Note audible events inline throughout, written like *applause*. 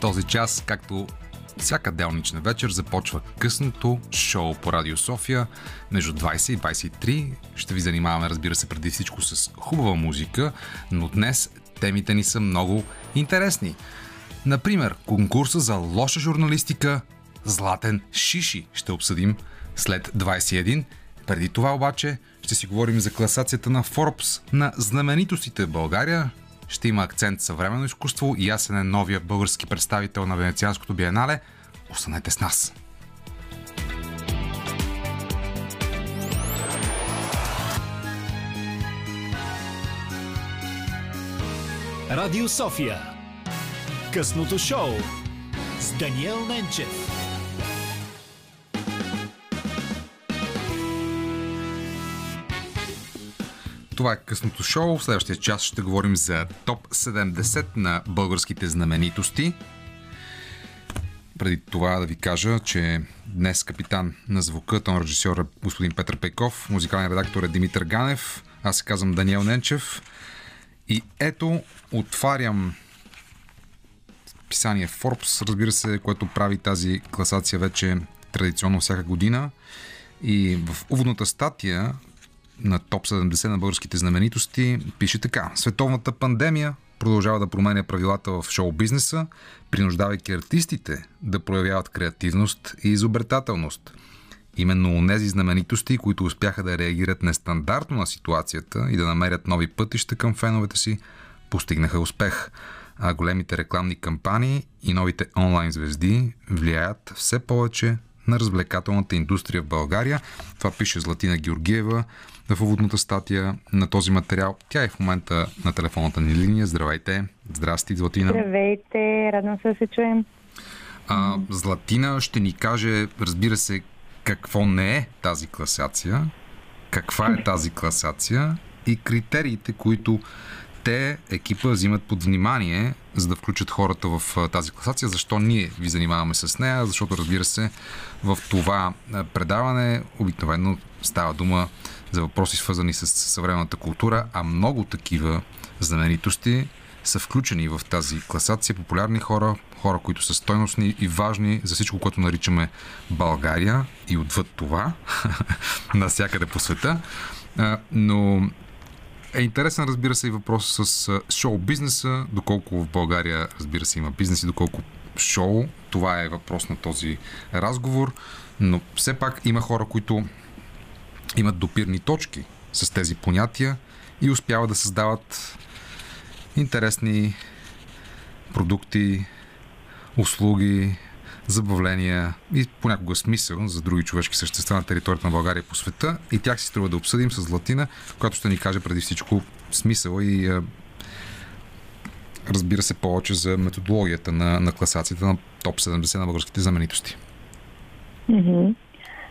този час, както всяка делнична вечер започва късното шоу по Радио София между 20 и 23. Ще ви занимаваме, разбира се, преди всичко с хубава музика, но днес темите ни са много интересни. Например, конкурса за лоша журналистика Златен Шиши ще обсъдим след 21. Преди това обаче ще си говорим за класацията на Forbes на знаменитостите в България. Ще има акцент съвременно изкуство и ясен е новия български представител на Венецианското биенале. Останете с нас! Радио София Късното шоу с Даниел Ненчев Това е късното шоу. В следващия час ще говорим за топ 70 на българските знаменитости. Преди това да ви кажа, че днес капитан на звука, тон режисьор е господин Петър Пейков, музикален редактор е Димитър Ганев, аз се казвам Даниел Ненчев. И ето, отварям писание Forbes, разбира се, което прави тази класация вече традиционно всяка година. И в уводната статия на топ 70 на българските знаменитости пише така. Световната пандемия продължава да променя правилата в шоу-бизнеса, принуждавайки артистите да проявяват креативност и изобретателност. Именно тези знаменитости, които успяха да реагират нестандартно на ситуацията и да намерят нови пътища към феновете си, постигнаха успех. А големите рекламни кампании и новите онлайн звезди влияят все повече на развлекателната индустрия в България. Това пише Златина Георгиева в уводната статия на този материал. Тя е в момента на телефонната ни линия. Здравейте! Здрасти, Златина! Здравейте! Радвам се да се чуем. А, Златина ще ни каже, разбира се, какво не е тази класация, каква е тази класация и критериите, които те, екипа, взимат под внимание, за да включат хората в тази класация. Защо ние ви занимаваме с нея? Защото, разбира се, в това предаване обикновено става дума за въпроси свързани с съвременната култура, а много такива знаменитости са включени в тази класация. Популярни хора, хора, които са стойностни и важни за всичко, което наричаме България и отвъд това, *laughs* навсякъде по света. Но е интересен, разбира се, и въпрос с шоу-бизнеса, доколко в България, разбира се, има бизнес и доколко шоу. Това е въпрос на този разговор. Но все пак има хора, които имат допирни точки с тези понятия и успяват да създават интересни продукти, услуги, забавления и понякога смисъл за други човешки същества на територията на България по света. И тях си струва да обсъдим с Латина, която ще ни каже преди всичко смисъл и разбира се повече за методологията на, на класацията на топ 70 на българските знаменитости. Mm-hmm.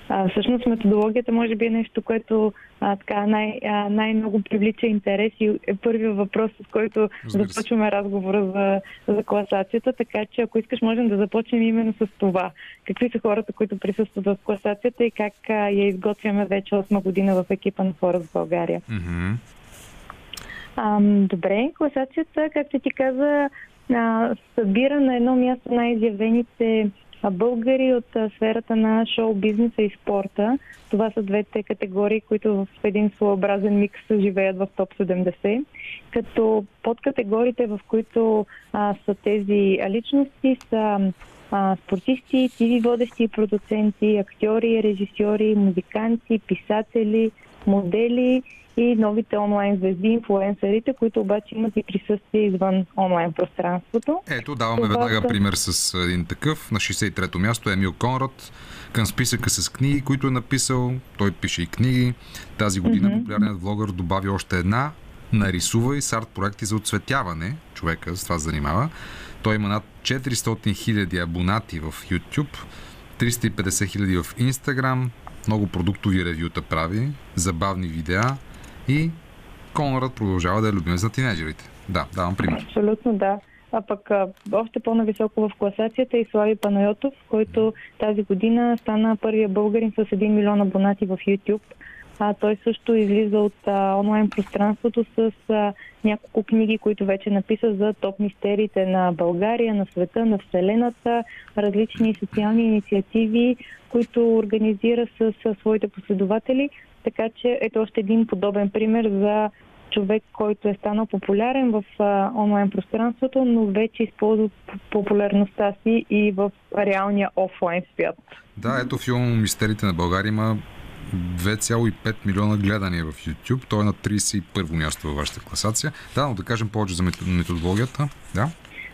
А, всъщност методологията може би е нещо, което а, така, най, а, най-много привлича интерес и е първият въпрос, с който започваме разговора за, за класацията, така че ако искаш можем да започнем именно с това. Какви са хората, които присъстват в класацията и как а, я изготвяме вече 8 година в екипа на в България. Mm-hmm. А, добре, класацията, както ти каза, а, събира на едно място най-изявените българи от сферата на шоу-бизнеса и спорта. Това са двете категории, които в един своеобразен микс живеят в топ 70. Като подкатегориите, в които а, са тези личности, са а, спортисти, тиви водещи продуценти, актьори, режисьори, музиканти, писатели, модели и новите онлайн звезди, инфлуенсърите, които обаче имат и присъствие извън онлайн пространството. Ето, даваме Това веднага са... пример с един такъв. На 63-то място е Емил Конрад към списъка с книги, които е написал. Той пише и книги. Тази година mm-hmm. популярният влогър добави още една нарисува и с арт проекти за оцветяване. Човека с това занимава. Той има над 400 хиляди абонати в YouTube, 350 хиляди в Instagram, много продуктови ревюта прави, забавни видеа, и Конрад продължава да е любим за тинейджерите. Да, давам пример. Абсолютно да. А пък а, още по-нависоко в класацията е Слави Панайотов, който тази година стана първия българин с 1 милион абонати в YouTube. А, той също излиза от а, онлайн пространството с а, няколко книги, които вече написа за топ мистериите на България, на света, на Вселената, различни социални инициативи, които организира с, с своите последователи. Така че ето още един подобен пример за човек, който е станал популярен в а, онлайн пространството, но вече използва популярността си и в реалния офлайн свят. Да, ето филм Мистерите на България има 2,5 милиона гледания в YouTube. Той е на 31 място във вашата класация. Да, но да кажем повече за методологията. Да.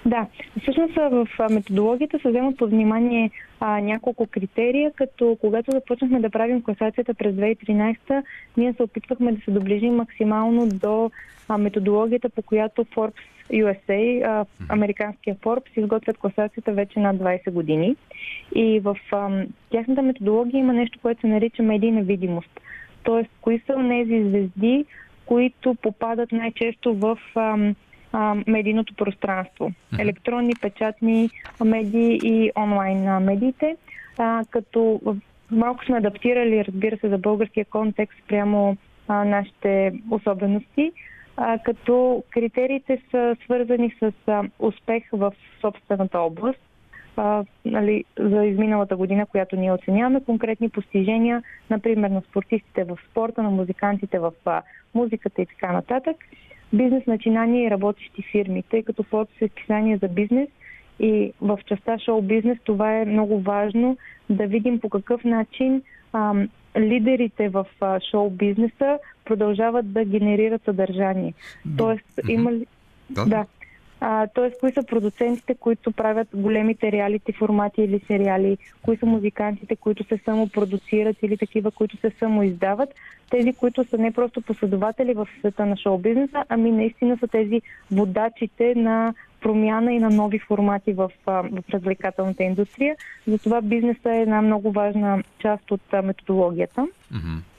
Да, всъщност в методологията се вземат под внимание а, няколко критерия, като когато започнахме да правим класацията през 2013, ние се опитвахме да се доближим максимално до а, методологията, по която Forbes USA, а, американския Forbes, изготвят класацията вече над 20 години. И в а, тяхната методология има нещо, което се нарича медийна видимост. Тоест, кои са тези звезди, които попадат най-често в а, а, медийното пространство. Електронни, печатни медии и онлайн медиите. А, като малко сме адаптирали, разбира се, за българския контекст прямо а, нашите особености, а, като критериите са свързани с а, успех в собствената област. А, нали, за изминалата година, която ние оценяваме, конкретни постижения, например на спортистите в спорта, на музикантите в а, музиката и така нататък бизнес начинания и работещи фирми, тъй като Forbes е изписание за бизнес и в частта шоу бизнес това е много важно да видим по какъв начин ам, лидерите в а, шоу бизнеса продължават да генерират съдържание. Тоест, има ли... Да. да. Тоест, кои са продуцентите, които правят големите реалити формати или сериали, кои са музикантите, които се самопродуцират или такива, които се самоиздават, тези, които са не просто последователи в света на шоу-бизнеса, ами наистина са тези водачите на промяна и на нови формати в, в развлекателната индустрия. Затова бизнеса е една много важна част от методологията. Mm-hmm.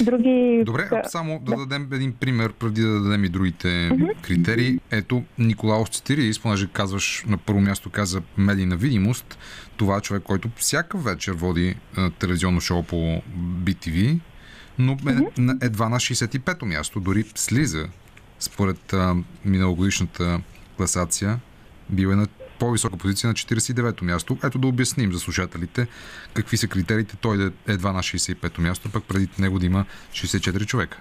Други... Добре, само да, да дадем един пример, преди да дадем и другите mm-hmm. критерии. Ето, Николаус Цитиридис, понеже казваш на първо място каза медийна видимост, това е човек, който всяка вечер води а, телевизионно шоу по BTV, но mm-hmm. едва на 65-то място, дори слиза според а, миналогодишната класация, бил е на по-висока позиция на 49-то място. Ето да обясним за слушателите какви са критериите. Той да е едва на 65-то място, пък преди него да има 64 човека.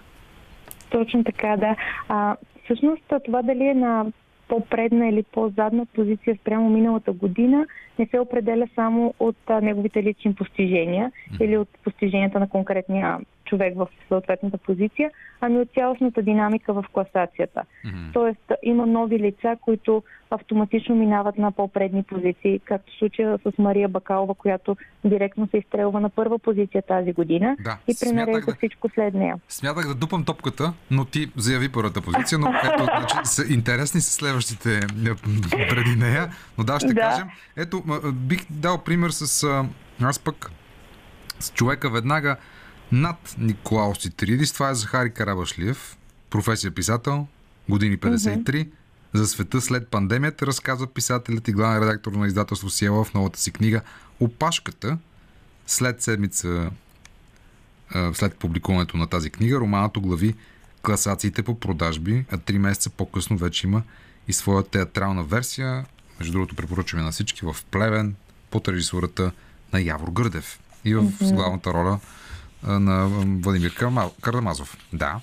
Точно така, да. А, всъщност това дали е на по-предна или по-задна позиция спрямо миналата година не се определя само от а, неговите лични постижения или от постиженията на конкретния човек в съответната позиция, ами от цялостната динамика в класацията. Mm-hmm. Тоест има нови лица, които автоматично минават на по-предни позиции, както случая с Мария Бакалова, която директно се изстрелва на първа позиция тази година да, и пренарежда да, всичко след нея. Смятах да дупам топката, но ти заяви първата позиция, но *laughs* ето, значи, са интересни са следващите преди нея, но да, ще да. кажем. Ето, бих дал пример с аз пък с човека веднага над Николаус Цитридис. Това е Захари Карабашлиев, професия писател, години 53. Mm-hmm. За света след пандемията разказва писателят и главен редактор на издателство Сиела в новата си книга Опашката. След седмица, след публикуването на тази книга, романът оглави класациите по продажби, а три месеца по-късно вече има и своя театрална версия. Между другото, препоръчваме на всички в Плевен под режисурата на Явор Гърдев и в главната роля на Владимир Кардамазов. Да.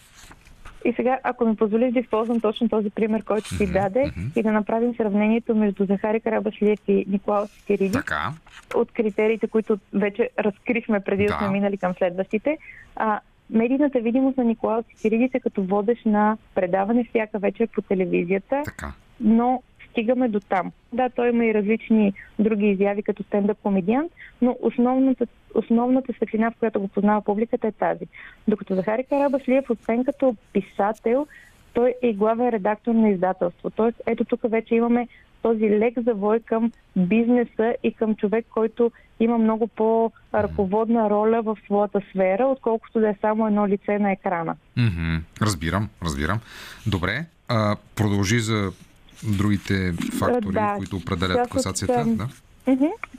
И сега, ако ми позволиш да използвам точно този пример, който mm-hmm. даде mm-hmm. и да направим сравнението между Захари Карабашлиев и Николаус Сириди така. от критериите, които вече разкрихме преди да, да сме минали към следващите. А, медийната видимост на Николаус Сиридис е като водещ на предаване всяка вечер по телевизията, така. но стигаме до там. Да, той има и различни други изяви като стендъп комедиант, но основната, основната светлина, в която го познава публиката е тази. Докато Захари Карабашлиев, освен като писател, той е и главен редактор на издателство. Тоест, ето тук вече имаме този лек завой към бизнеса и към човек, който има много по-ръководна роля в своята сфера, отколкото да е само едно лице на екрана. Mm-hmm. Разбирам, разбирам. Добре, а, продължи за другите фактори, да, които определят класацията. От, да.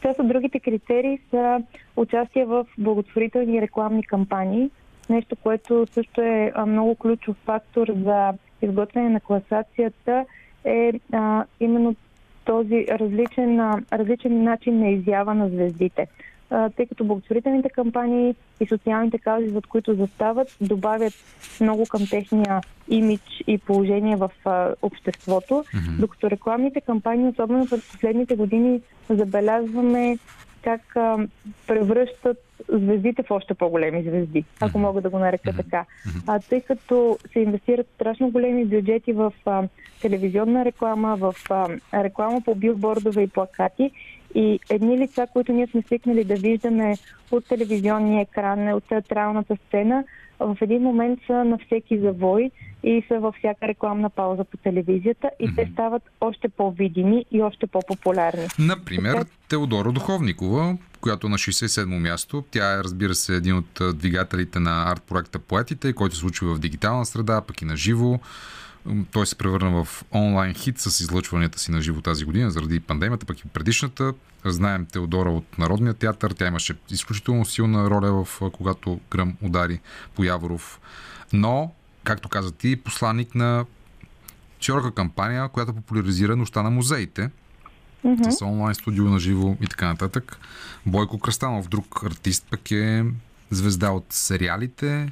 Част от другите критерии са участие в благотворителни рекламни кампании. нещо, което също е много ключов фактор за изготвяне на класацията е а, именно този различен, различен начин на изява на звездите. Тъй като благотворителните кампании и социалните каузи, зад които застават, добавят много към техния имидж и положение в обществото, mm-hmm. докато рекламните кампании, особено през последните години, забелязваме как а, превръщат звездите в още по-големи звезди, ако мога да го нарека така. А, тъй като се инвестират страшно големи бюджети в а, телевизионна реклама, в а, реклама по билбордове и плакати и едни лица, които ние сме свикнали да виждаме от телевизионния екран, от театралната сцена, в един момент са на всеки завой и са във всяка рекламна пауза по телевизията и mm-hmm. те стават още по-видими и още по-популярни. Например, така... Теодора Духовникова, която на 67-мо място. Тя е, разбира се, един от двигателите на арт-проекта Поетите, който се случва в дигитална среда, пък и на живо. Той се превърна в онлайн хит с излъчванията си на живо тази година заради пандемията, пък и предишната. Знаем Теодора от Народния театър. Тя имаше изключително силна роля в когато Гръм удари по Яворов. Но, както каза ти, посланник на широка кампания, която популяризира нощта на музеите. Mm-hmm. С онлайн студио на живо и така нататък. Бойко Кръстанов, друг артист, пък е звезда от сериалите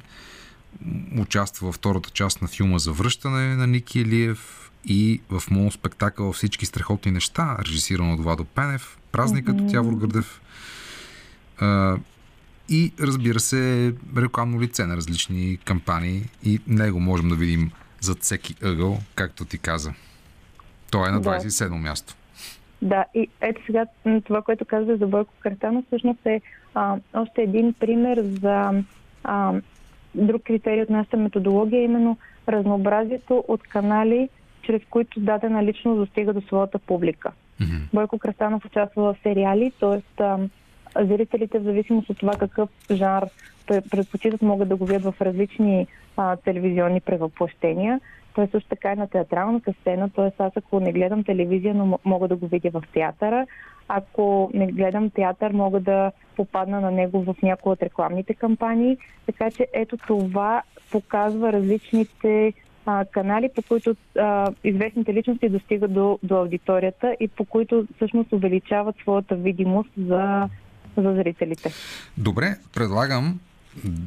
участва във втората част на филма за връщане на Ники Елиев и в моноспектакъл Всички страхотни неща, режисиран от Владо Пенев, Празникът от Явор Гърдев. И разбира се, рекламно лице на различни кампании и него можем да видим зад всеки ъгъл, както ти каза. Той е на 27 да. място. Да, и ето сега това, което казва за Бойко Картано, всъщност е а, още един пример за а, друг критерий от нашата методология е именно разнообразието от канали, чрез които дадена личност достига до своята публика. Mm-hmm. Бойко Крастанов участва в сериали, т.е. зрителите в зависимост от това какъв жанр предпочитат могат да го видят в различни а, телевизионни превъплъщения. Той също така е на театралната сцена, т.е. аз ако не гледам телевизия, но мога да го видя в театъра. Ако не гледам театър, мога да попадна на него в някои от рекламните кампании. Така че ето това показва различните а, канали, по които а, известните личности достигат до, до аудиторията и по които всъщност увеличават своята видимост за, за зрителите. Добре, предлагам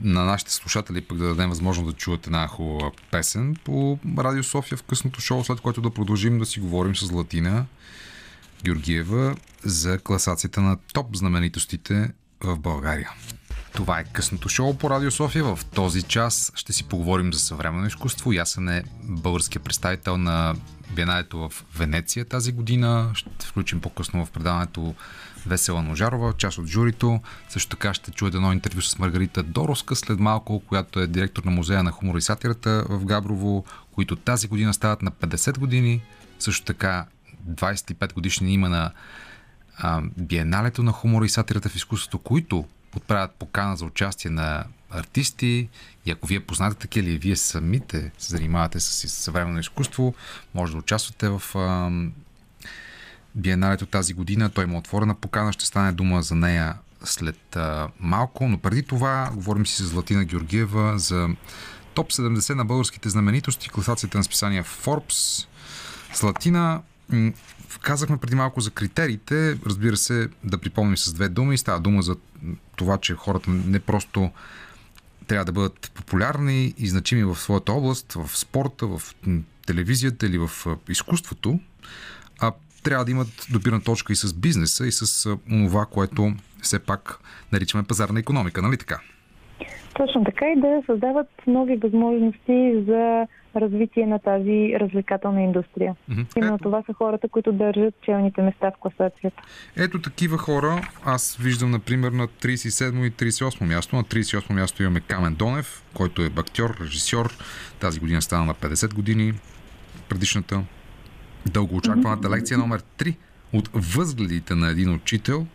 на нашите слушатели пък да дадем възможност да чуят една хубава песен по Радио София в късното шоу, след което да продължим да си говорим с Латина Георгиева за класацията на топ знаменитостите в България. Това е късното шоу по Радио София. В този час ще си поговорим за съвременно изкуство. Ясен е българският представител на Биеналето в Венеция тази година. Ще включим по-късно в предаването Весела Ножарова, част от журито. Също така ще чуете едно интервю с Маргарита Дороска след малко, която е директор на музея на хумора и сатирата в Габрово, които тази година стават на 50 години. Също така 25 годишни има на а, Биеналето на хумора и сатирата в изкуството, които отправят покана за участие на артисти и ако вие познате такива или вие самите се занимавате с съвременно изкуство, може да участвате в а, Биеналето тази година. Той има отворена покана, ще стане дума за нея след а, малко, но преди това говорим си с Латина Георгиева за топ 70 на българските знаменитости, класацията на списания Forbes. С Латина Казахме преди малко за критериите. Разбира се, да припомним с две думи. Става дума за това, че хората не просто трябва да бъдат популярни и значими в своята област, в спорта, в телевизията или в изкуството, трябва да имат допирна точка и с бизнеса, и с това, което все пак наричаме пазарна економика, нали така? Точно така и да създават нови възможности за развитие на тази развлекателна индустрия. Mm-hmm. Именно Ето. това са хората, които държат челните места в класацията. Ето такива хора. Аз виждам, например, на 37 и 38 място. На 38 място имаме Камен Донев, който е актьор, режисьор. Тази година стана на 50 години. Предишната дългоочакваната лекция номер 3 от възгледите на един учител.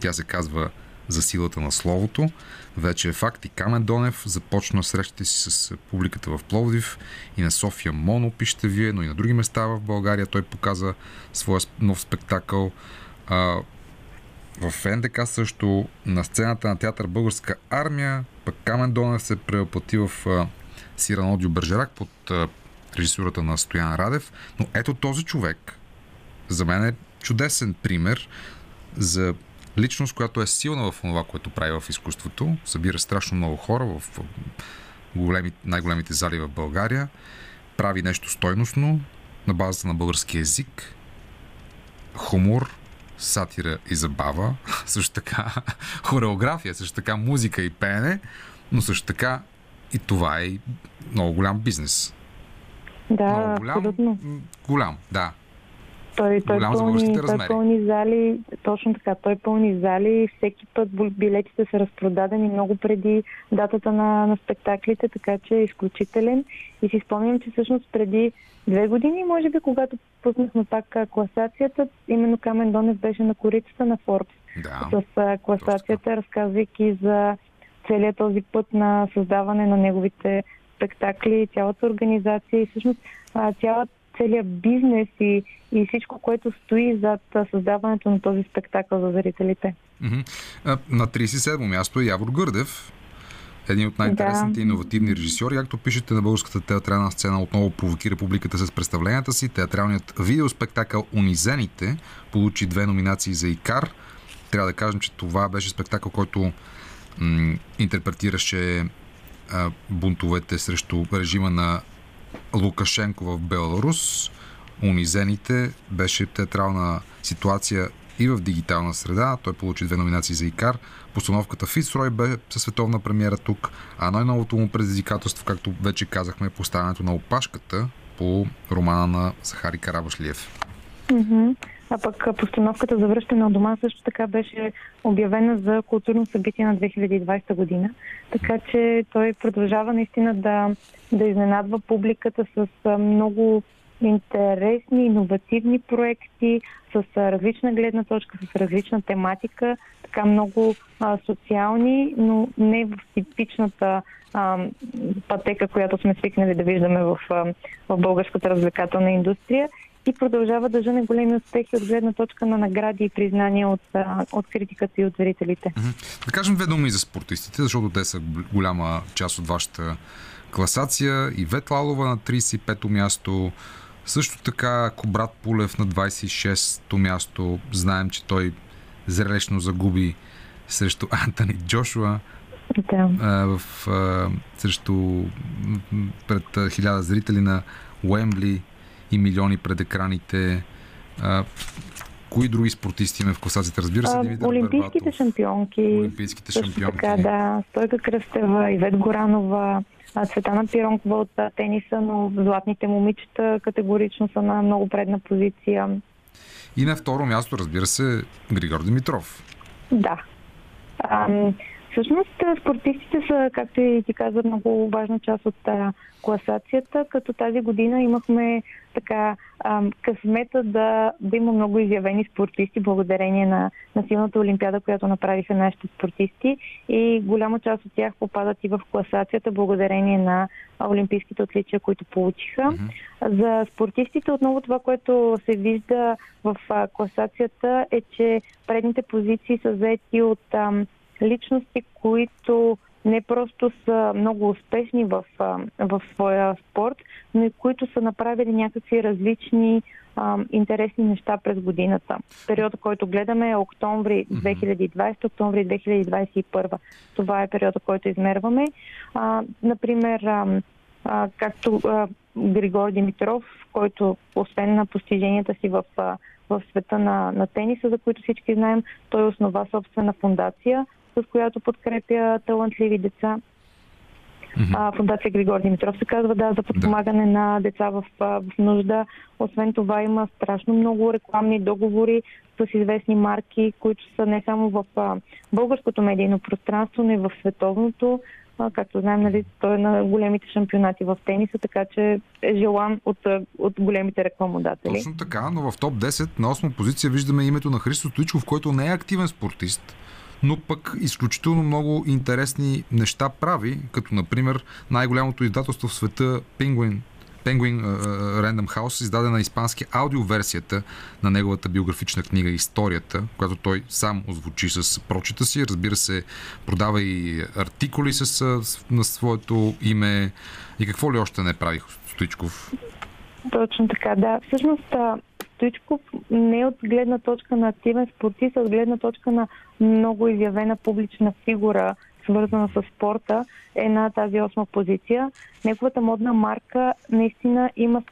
Тя се казва за силата на словото. Вече е факт и Камен Донев започна срещите си с публиката в Пловдив и на София Моно, пишете вие, но и на други места в България. Той показа своя нов спектакъл. А, в НДК също, на сцената на театър Българска армия, пък Камен Донев се преоплати в Сирано Дю Бържерак под режисурата на Стоян Радев. Но ето този човек за мен е чудесен пример за личност, която е силна в това, което прави в изкуството. Събира страшно много хора в големи, най-големите зали в България. Прави нещо стойностно на базата на български язик. Хумор, сатира и забава. *laughs* Също така хореография, също така музика и пеене. Но също така и това е много голям бизнес. Да, много голям, абсолютно. Голям, да. Той, той, пълни, той пълни зали, точно така, той пълни зали, всеки път билетите са разпродадени много преди датата на, на спектаклите, така че е изключителен. И си спомням, че всъщност преди две години, може би, когато пуснахме пак класацията, именно Камен Донев беше на корицата на Форбс. Да, с класацията, разказвайки за целият този път на създаване на неговите спектакли, цялата организация и всъщност цялата целият бизнес и, и всичко, което стои зад създаването на този спектакъл за зрителите. На 37-о място е Явор Гърдев, един от най-интересните да. иновативни режисьори. Както пишете на българската театрална сцена, отново провокира публиката с представленията си. Театралният видеоспектакъл Унизените получи две номинации за Икар. Трябва да кажем, че това беше спектакъл, който м- интерпретираше бунтовете срещу режима на Лукашенко в Беларус. Унизените беше театрална ситуация и в дигитална среда. Той получи две номинации за Икар. Постановката Фицрой бе със световна премиера тук, а най-новото му предизвикателство, както вече казахме, е поставянето на опашката по романа на Захари Карабашлиев. Mm-hmm. А пък постановката за връщане от дома също така беше обявена за културно събитие на 2020 година. Така че той продължава наистина да, да изненадва публиката с много интересни, иновативни проекти, с различна гледна точка, с различна тематика, така много а, социални, но не в типичната а, пътека, която сме свикнали да виждаме в, а, в българската развлекателна индустрия и продължава да жене големи успехи от гледна точка на награди и признания от, от критиката и от зрителите. Да кажем две думи за спортистите, защото те са голяма част от вашата класация. И Ветлалова на 35-то място, също така Кобрат Пулев на 26-то място. Знаем, че той зрелищно загуби срещу *laughs* Антони Джошуа. Да. в, а, срещу пред хиляда зрители на Уембли и милиони пред екраните. А, кои други спортисти има в класацията? Разбира се, Димитър Олимпийските Бербатов, шампионки. Олимпийските шампионки. Така, да. Стойка Кръстева, Ивет Горанова, Цветана Пиронкова от тениса, но златните момичета категорично са на много предна позиция. И на второ място, разбира се, Григор Димитров. Да. Ам, Всъщност спортистите са, както и ти каза, много важна част от а, класацията, като тази година имахме така а, късмета да, да има много изявени спортисти благодарение на, на силната олимпиада, която направиха нашите спортисти и голяма част от тях попадат и в класацията благодарение на олимпийските отличия, които получиха. Mm-hmm. За спортистите отново това, което се вижда в а, класацията е, че предните позиции са заети от а, личности, които не просто са много успешни в, в своя спорт, но и които са направили някакви различни а, интересни неща през годината. Периода, който гледаме е октомври 2020, октомври 2021. Това е периода, който измерваме. А, например, а, а, както а, Григор Димитров, който освен на постиженията си в, в света на, на тениса, за които всички знаем, той основа собствена фундация, с която подкрепя талантливи деца. Mm-hmm. Фундация Григор Димитров се казва, да, за подпомагане да. на деца в, в нужда. Освен това има страшно много рекламни договори с известни марки, които са не само в българското медийно пространство, но и в световното. Както знаем, нали, той е на големите шампионати в тениса, така че е желан от, от големите рекламодатели. Точно така, но в топ 10 на 8 позиция виждаме името на Христо Стоичков, който не е активен спортист но пък изключително много интересни неща прави, като например най-голямото издателство в света Penguin Penguin Random House издаде на испански аудиоверсията на неговата биографична книга Историята, която той сам озвучи с прочета си. Разбира се, продава и артикули с, на своето име и какво ли още не прави Стоичков? Точно така, да. Всъщност Стоичков не е от гледна точка на активен спортист, а от гледна точка на много изявена публична фигура, свързана с спорта, е на тази осма позиция. Неговата модна марка наистина има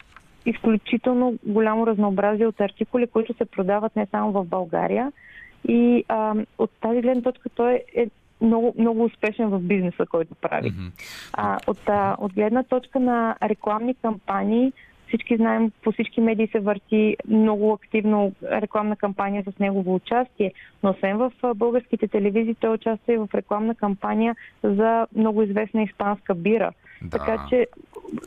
изключително голямо разнообразие от артикули, които се продават не само в България. И а, от тази гледна точка той е много, много успешен в бизнеса, който прави. Mm-hmm. А, от, а, от гледна точка на рекламни кампании, всички знаем, по всички медии се върти много активно рекламна кампания с негово участие, но освен в българските телевизии той участва и в рекламна кампания за много известна испанска бира. Да. Така че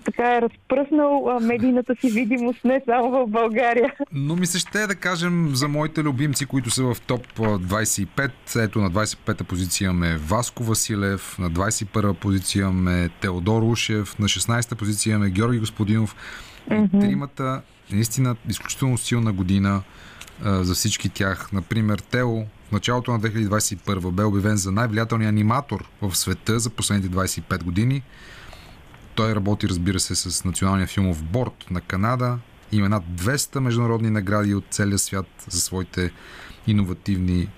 така е разпръснал медийната си видимост не само в България. Но ми се ще да кажем за моите любимци, които са в топ 25. Ето на 25-та позиция имаме Васко Василев, на 21-та позиция имаме Теодор Ушев, на 16-та позиция имаме Георги Господинов. Mm-hmm. Тримата наистина изключително силна година а, за всички тях. Например, Тео в началото на 2021 бе обявен за най-влиятелния аниматор в света за последните 25 години. Той работи, разбира се, с Националния филмов борт на Канада. Има над 200 международни награди от целия свят за своите иновативни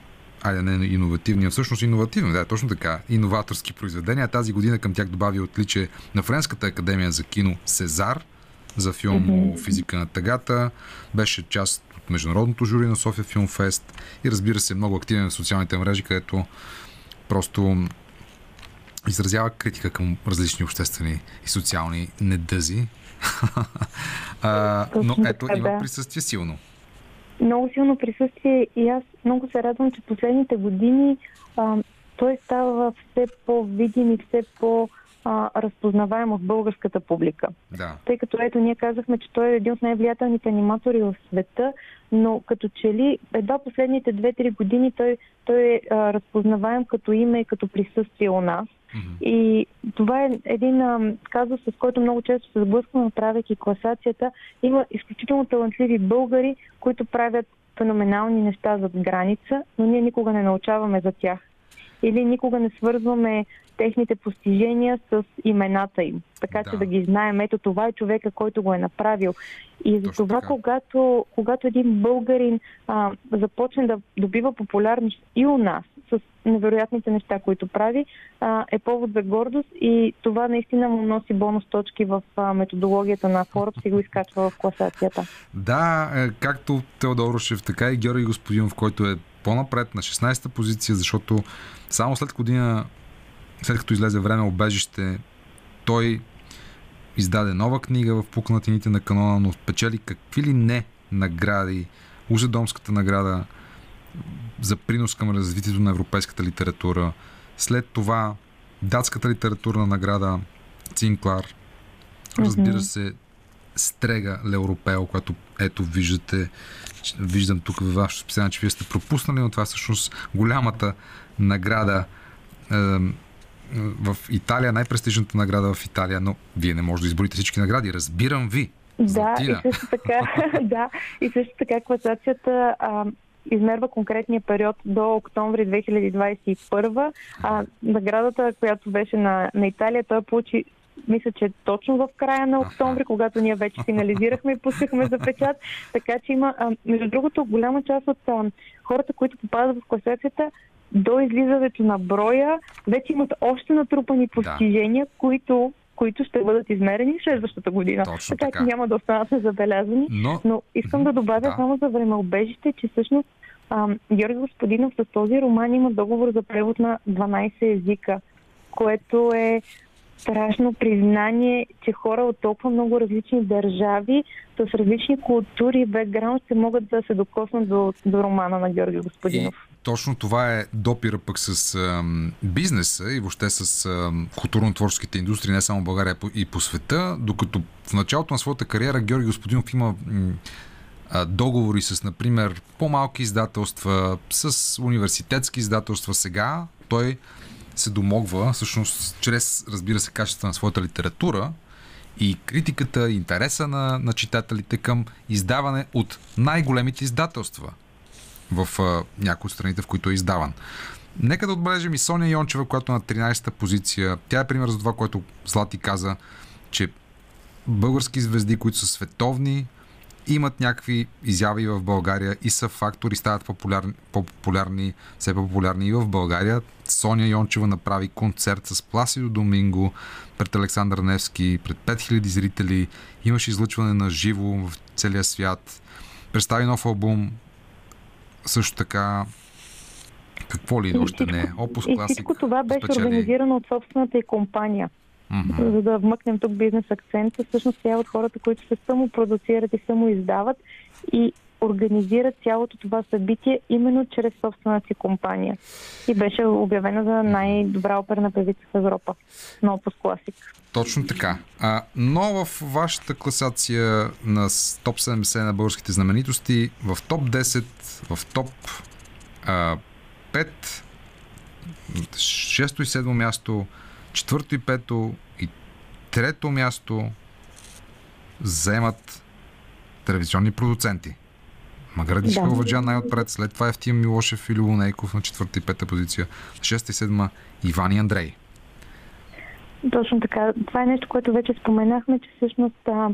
айде не иновативни, а всъщност иновативни, да, точно така, иноваторски произведения. Тази година към тях добави отличие на Френската академия за кино Сезар за филм mm-hmm. Физика на тъгата. Беше част от международното жури на София Филм Фест и разбира се много активен в социалните мрежи, където просто изразява критика към различни обществени и социални недъзи. *laughs* а, но ето има присъствие силно. Много силно присъствие и аз много се радвам, че последните години а, той става все по-видим и все по- а, разпознаваем в българската публика. Да. Тъй като ето ние казахме, че той е един от най-влиятелните аниматори в света, но като че ли едва последните 2-3 години той, той е а, разпознаваем като име и като присъствие у нас. Mm-hmm. И това е един а, казус, с който много често се сблъскваме, правейки класацията. Има изключително талантливи българи, които правят феноменални неща зад граница, но ние никога не научаваме за тях. Или никога не свързваме техните постижения с имената им. Така да. че да ги знаем. Ето това е човека, който го е направил. И за това, когато, когато един българин а, започне да добива популярност и у нас, с невероятните неща, които прави, а, е повод за гордост и това наистина му носи бонус точки в а, методологията на Forbes и го изкачва в класацията. Да, е, както Теодорушев, така и Георги Господинов, който е по-напред на 16-та позиция, защото само след година след като излезе време обежище, той издаде нова книга в пукнатините на канона, но спечели какви ли не награди. Узедомската награда за принос към развитието на европейската литература. След това датската литературна награда Цинклар. Разбира се, Стрега Леуропео, която ето виждате, виждам тук във вашето списание, че вие сте пропуснали, но това е всъщност голямата награда в Италия, най-престижната награда в Италия, но вие не можете да изборите всички награди. Разбирам ви. Да, и също така, *laughs* да, и също така класацията а, измерва конкретния период до октомври 2021. А, наградата, която беше на, на Италия, той получи мисля, че точно в края на октомври, когато ние вече финализирахме и пускахме за печат. Така че има, а, между другото, голяма част от а, хората, които попадат в класацията, до излизането на броя вече имат още натрупани постижения, да. които които ще бъдат измерени следващата година. Точно така, така. няма да останат незабелязани. Но, но искам да добавя да. само за времеобежище, че всъщност Георги Господинов с този роман има договор за превод на 12 езика, което е страшно признание, че хора от толкова много различни държави с различни култури и бекграунд ще могат да се докоснат до, до романа на Георги Господинов. И точно това е допира пък с а, бизнеса и въобще с а, културно-творческите индустрии, не само в България и по света, докато в началото на своята кариера Георги Господинов има а, договори с, например, по-малки издателства, с университетски издателства. Сега той се домогва, всъщност, чрез, разбира се, качеството на своята литература и критиката, интереса на, на читателите към издаване от най-големите издателства в някои от страните, в които е издаван. Нека да отбележим и Соня Йончева, която е на 13-та позиция. Тя е пример за това, което Злати каза, че български звезди, които са световни, имат някакви изяви в България и са фактори, стават популярни, по-популярни, все по-популярни и в България. Соня Йончева направи концерт с Пласидо Доминго пред Александър Невски, пред 5000 зрители. Имаше излъчване на живо в целия свят. Представи нов албум. Също така какво ли още всичко, не? Опус и всичко това беше спечели... организирано от собствената и компания. Mm-hmm. За да вмъкнем тук бизнес акцента, всъщност тя е от хората, които се само продуцират и само издават и организират цялото това събитие именно чрез собствената си компания. И беше обявена за най-добра оперна певица в Европа на Opus Classic. Точно така. А, но в вашата класация на топ 70 на българските знаменитости, в топ 10, в топ а, 5, 6 и 7 място, четвърто и пето и трето място заемат телевизионни продуценти. Маградишка да. Оваджан най-отпред, след това Евтим Милошев и Любо Нейков на четвърта и пета позиция, шеста и седма Иван и Андрей. Точно така. Това е нещо, което вече споменахме, че всъщност а,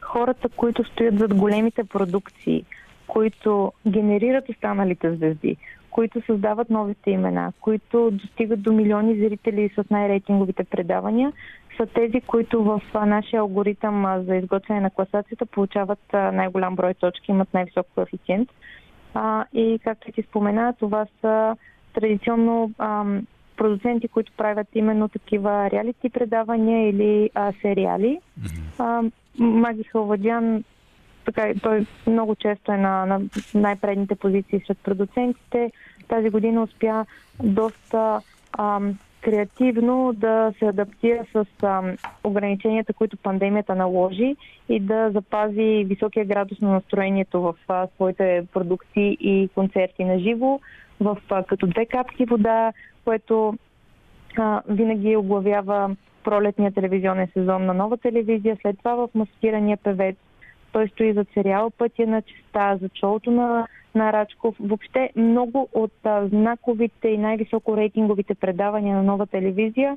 хората, които стоят зад големите продукции, които генерират останалите звезди, които създават новите имена, които достигат до милиони зрители с най-рейтинговите предавания, са тези, които в нашия алгоритъм за изготвяне на класацията получават най-голям брой точки, имат най-висок коефициент. И както ти спомена, това са традиционно продуценти, които правят именно такива реалити предавания или а, сериали. Mm-hmm. Маги Халвадян така, той много често е на, на най-предните позиции сред продуцентите. Тази година успя доста ам, креативно да се адаптира с ам, ограниченията, които пандемията наложи и да запази високия градус на настроението в а, своите продукции и концерти на живо, в а, като две капки вода, което а, винаги оглавява пролетния телевизионен сезон на нова телевизия, след това в маскирания певец, той стои за сериал Пътя на честа, за шоуто на, на Рачков. Въобще много от а, знаковите и най-високо рейтинговите предавания на нова телевизия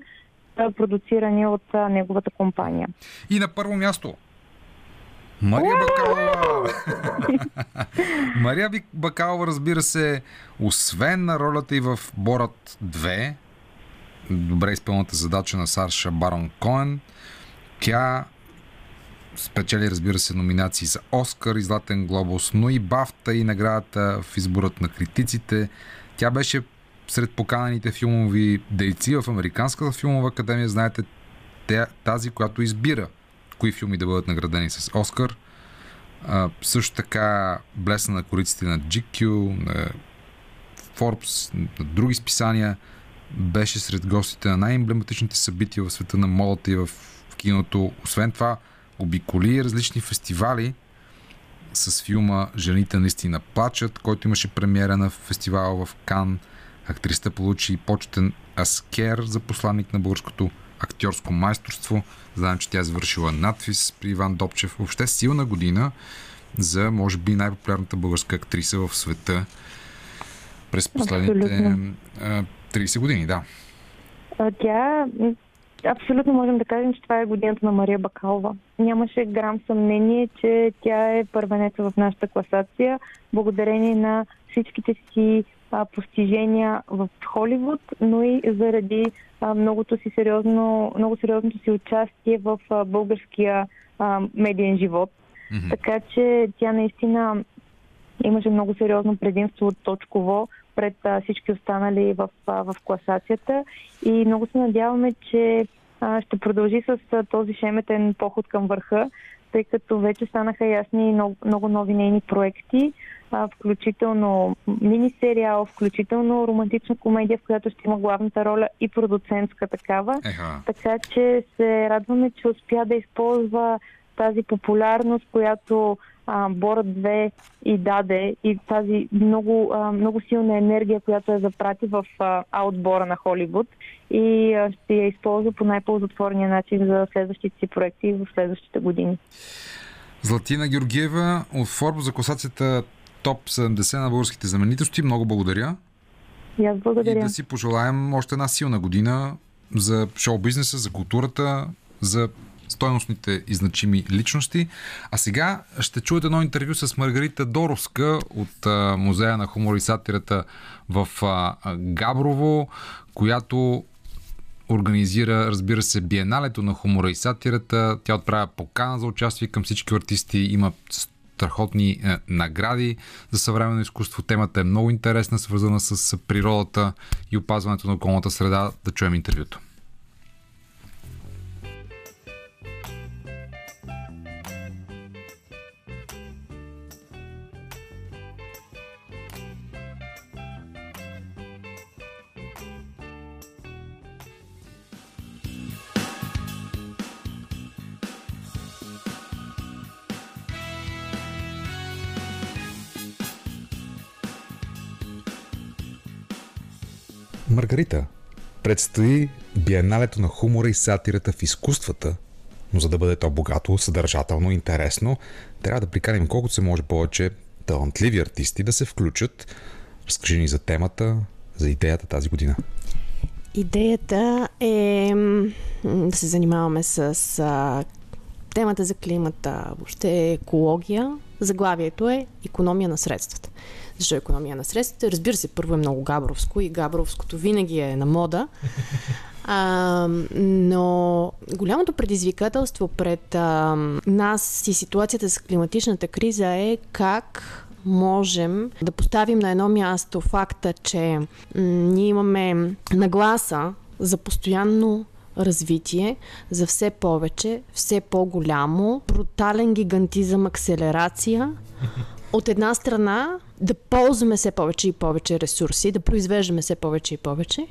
са продуцирани от а, неговата компания. И на първо място Мария Бакалова! *laughs* Мария Бакалова, разбира се, освен на ролята и в Борат 2, добре изпълната задача на Сарша Барон Коен, тя спечели, разбира се, номинации за Оскар и Златен глобус, но и Бафта и наградата в изборът на критиците. Тя беше сред поканените филмови дейци в Американската филмова академия. Знаете, тази, която избира кои филми да бъдат наградени с Оскар. А, също така блесна на кориците на GQ, на Forbes, на други списания. Беше сред гостите на най-емблематичните събития в света на модата и в киното. Освен това, обиколи различни фестивали с филма Жените наистина плачат, който имаше премиера на фестивала в Кан. Актрисата получи почетен аскер за посланник на българското актьорско майсторство. Знаем, че тя е завършила надфис при Иван Добчев. Въобще силна година за, може би, най-популярната българска актриса в света през последните Абсолютно. 30 години, да. Тя Абсолютно можем да кажем, че това е годината на Мария Бакалова. Нямаше грам съмнение, че тя е първенеца в нашата класация, благодарение на всичките си а, постижения в Холивуд, но и заради а, многото си сериозно, много сериозното си участие в а, българския а, медиен живот. Mm-hmm. Така че тя наистина имаше много сериозно предимство от точково пред всички останали в, в класацията и много се надяваме, че ще продължи с този шеметен поход към върха, тъй като вече станаха ясни много, много нови нейни проекти, включително мини-сериал, включително романтична комедия, в която ще има главната роля и продуцентска такава. Еха. Така че се радваме, че успя да използва тази популярност, която а, Бора 2 и даде и тази много, а, много силна енергия, която я запрати в а, отбора на Холивуд и а, ще я използва по най-ползотворния начин за следващите си проекти в следващите години. Златина Георгиева от Форбо за класацията топ 70 на българските знаменитости. Много благодаря. И аз благодаря. И да си пожелаем още една силна година за шоу-бизнеса, за културата, за стойностните и значими личности. А сега ще чуете едно интервю с Маргарита Доровска от Музея на хумор и сатирата в Габрово, която организира, разбира се, биеналето на хумора и сатирата. Тя отправя покана за участие към всички артисти. Има страхотни е, награди за съвременно изкуство. Темата е много интересна, свързана с природата и опазването на околната среда. Да чуем интервюто. Маргарита, предстои биеналето на хумора и сатирата в изкуствата, но за да бъде то богато, съдържателно, интересно, трябва да приканим колкото се може повече талантливи артисти да се включат. Разкажи ни за темата, за идеята тази година. Идеята е да се занимаваме с темата за климата, въобще екология. Заглавието е економия на средствата. Защо е економия на средствата? Разбира се, първо е много габровско и габровското винаги е на мода. *laughs* А, но голямото предизвикателство пред а, нас и ситуацията с климатичната криза е как можем да поставим на едно място факта, че м- ние имаме нагласа за постоянно развитие, за все повече, все по-голямо, брутален гигантизъм, акселерация. *laughs* От една страна да ползваме все повече и повече ресурси, да произвеждаме все повече и повече,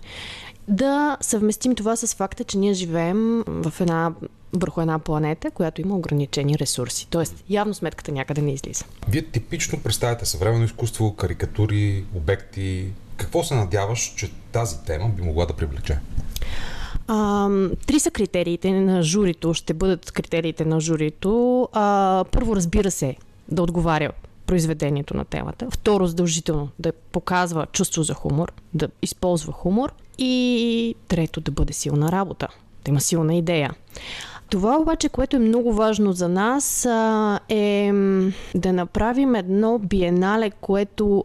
да съвместим това с факта, че ние живеем в една, върху една планета, която има ограничени ресурси. Тоест, явно сметката някъде не излиза. Вие типично представяте съвременно изкуство, карикатури, обекти. Какво се надяваш, че тази тема би могла да привлече? А, три са критериите на журито, ще бъдат критериите на журито. А, първо, разбира се, да отговаря произведението на темата. Второ, задължително да показва чувство за хумор, да използва хумор. И трето, да бъде силна работа, да има силна идея. Това обаче, което е много важно за нас, е да направим едно биенале, което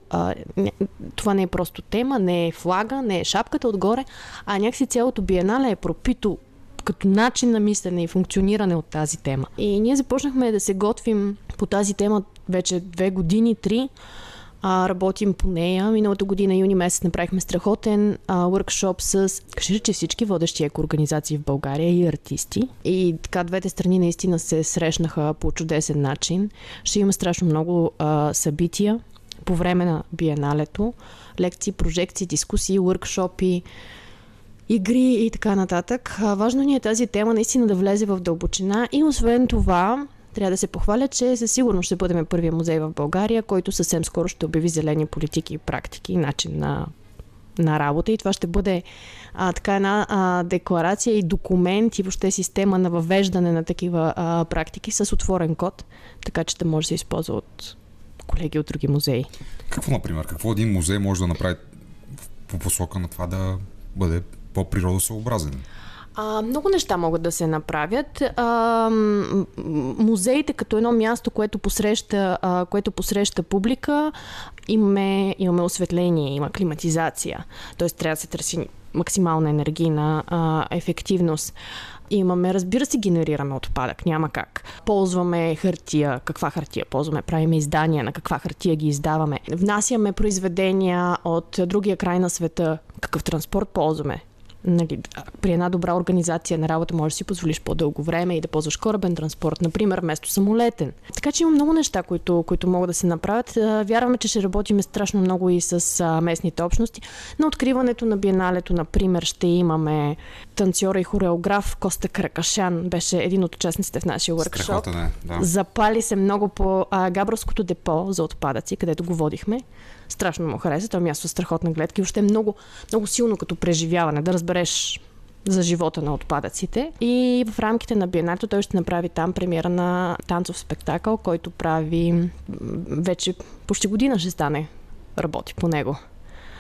това не е просто тема, не е флага, не е шапката отгоре, а някакси цялото биенале е пропито като начин на мислене и функциониране от тази тема. И ние започнахме да се готвим по тази тема вече две години, три. А, работим по нея. Миналата година, юни месец, направихме страхотен а, workshop с, кажи че всички водещи екоорганизации в България и артисти. И така двете страни наистина се срещнаха по чудесен начин. Ще има страшно много а, събития по време на биеналето. Лекции, прожекции, дискусии, workshopи игри и така нататък. Важно ни е тази тема наистина да влезе в дълбочина и освен това трябва да се похваля, че със сигурност ще бъдем първия музей в България, който съвсем скоро ще обяви зелени политики и практики и начин на, на работа. И това ще бъде а, така една а, декларация и документ и въобще система на въвеждане на такива а, практики с отворен код, така че да може да се използва от колеги от други музеи. Какво, например, какво един музей може да направи по посока на това да бъде по-природосъобразен? А, много неща могат да се направят. А, музеите като едно място, което посреща, а, което посреща публика, имаме, имаме осветление, има климатизация. Тоест трябва да се търси максимална енергийна а, ефективност. Имаме, разбира се, генерираме отпадък, няма как. Ползваме хартия, каква хартия ползваме, правиме издания, на каква хартия ги издаваме. Внасяме произведения от другия край на света, какъв транспорт ползваме, нали, при една добра организация на работа можеш да си позволиш по-дълго време и да ползваш корабен транспорт, например, вместо самолетен. Така че има много неща, които, които могат да се направят. Вярваме, че ще работим страшно много и с местните общности. На откриването на биеналето, например, ще имаме танцора и хореограф Коста Кракашан. Беше един от участниците в нашия workshop. Е, да. Запали се много по а, Габровското депо за отпадъци, където го водихме. Страшно му хареса. Това място е страхотна гледка и още е много, много силно като преживяване, да разбереш за живота на отпадъците. И в рамките на Биеналето той ще направи там премиера на танцов спектакъл, който прави вече почти година ще стане работи по него.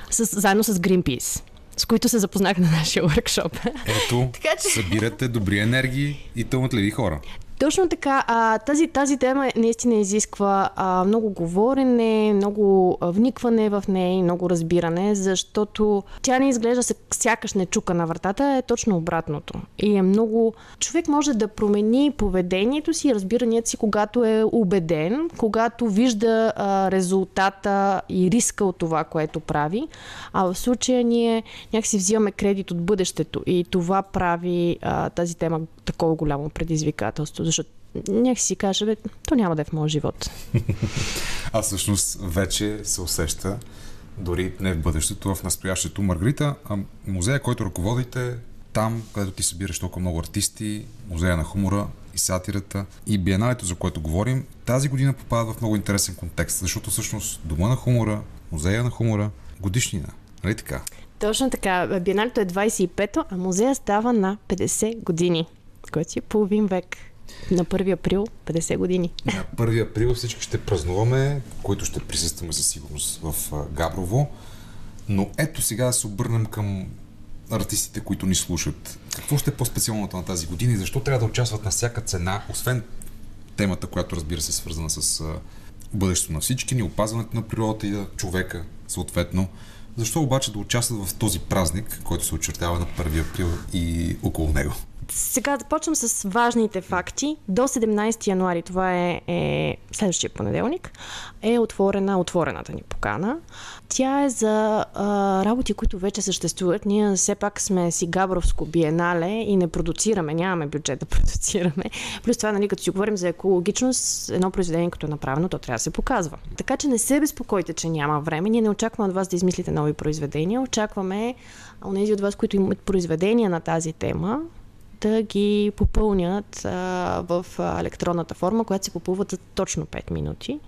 С, заедно с Greenpeace с които се запознах на нашия *laughs* workshop. Ето, така, че... събирате добри енергии и тълматливи хора. Точно така. А, тази, тази тема наистина изисква а, много говорене, много вникване в нея и много разбиране, защото тя не изглежда се сякаш не чука на вратата, е точно обратното. И е много... Човек може да промени поведението си и разбиранията си, когато е убеден, когато вижда а, резултата и риска от това, което прави. А в случая ние някакси взимаме кредит от бъдещето и това прави а, тази тема такова голямо предизвикателство, защото някак си каже, бе, то няма да е в моят живот. *laughs* а всъщност вече се усеща, дори не в бъдещето, в настоящето. Маргарита, музея, който ръководите, там, където ти събираш толкова много артисти, музея на хумора и сатирата и биеналето, за което говорим, тази година попада в много интересен контекст, защото всъщност Дома на хумора, музея на хумора, годишнина. Нали така? Точно така. Биеналето е 25-то, а музея става на 50 години което е половин век. На 1 април, 50 години. На 1 април всички ще празнуваме, които ще присъстваме със сигурност в Габрово. Но ето сега да се обърнем към артистите, които ни слушат. Какво ще е по-специалното на тази година и защо трябва да участват на всяка цена, освен темата, която разбира се е свързана с бъдещето на всички ни, опазването на природата и на човека, съответно. Защо обаче да участват в този празник, който се очертава на 1 април и около него? Сега започвам с важните факти. До 17 януари, това е, е следващия понеделник, е отворена отворената ни покана. Тя е за а, работи, които вече съществуват. Ние все пак сме си Габровско биенале и не продуцираме, нямаме бюджет да *laughs* продуцираме. Плюс това, нали, като си говорим за екологичност, едно произведение, като е направено, то трябва да се показва. Така че не се безпокойте, че няма време. Ние не очакваме от вас да измислите нови произведения. Очакваме онези от вас, които имат произведения на тази тема, да ги попълнят а, в електронната форма, която се попълва за точно 5 минути.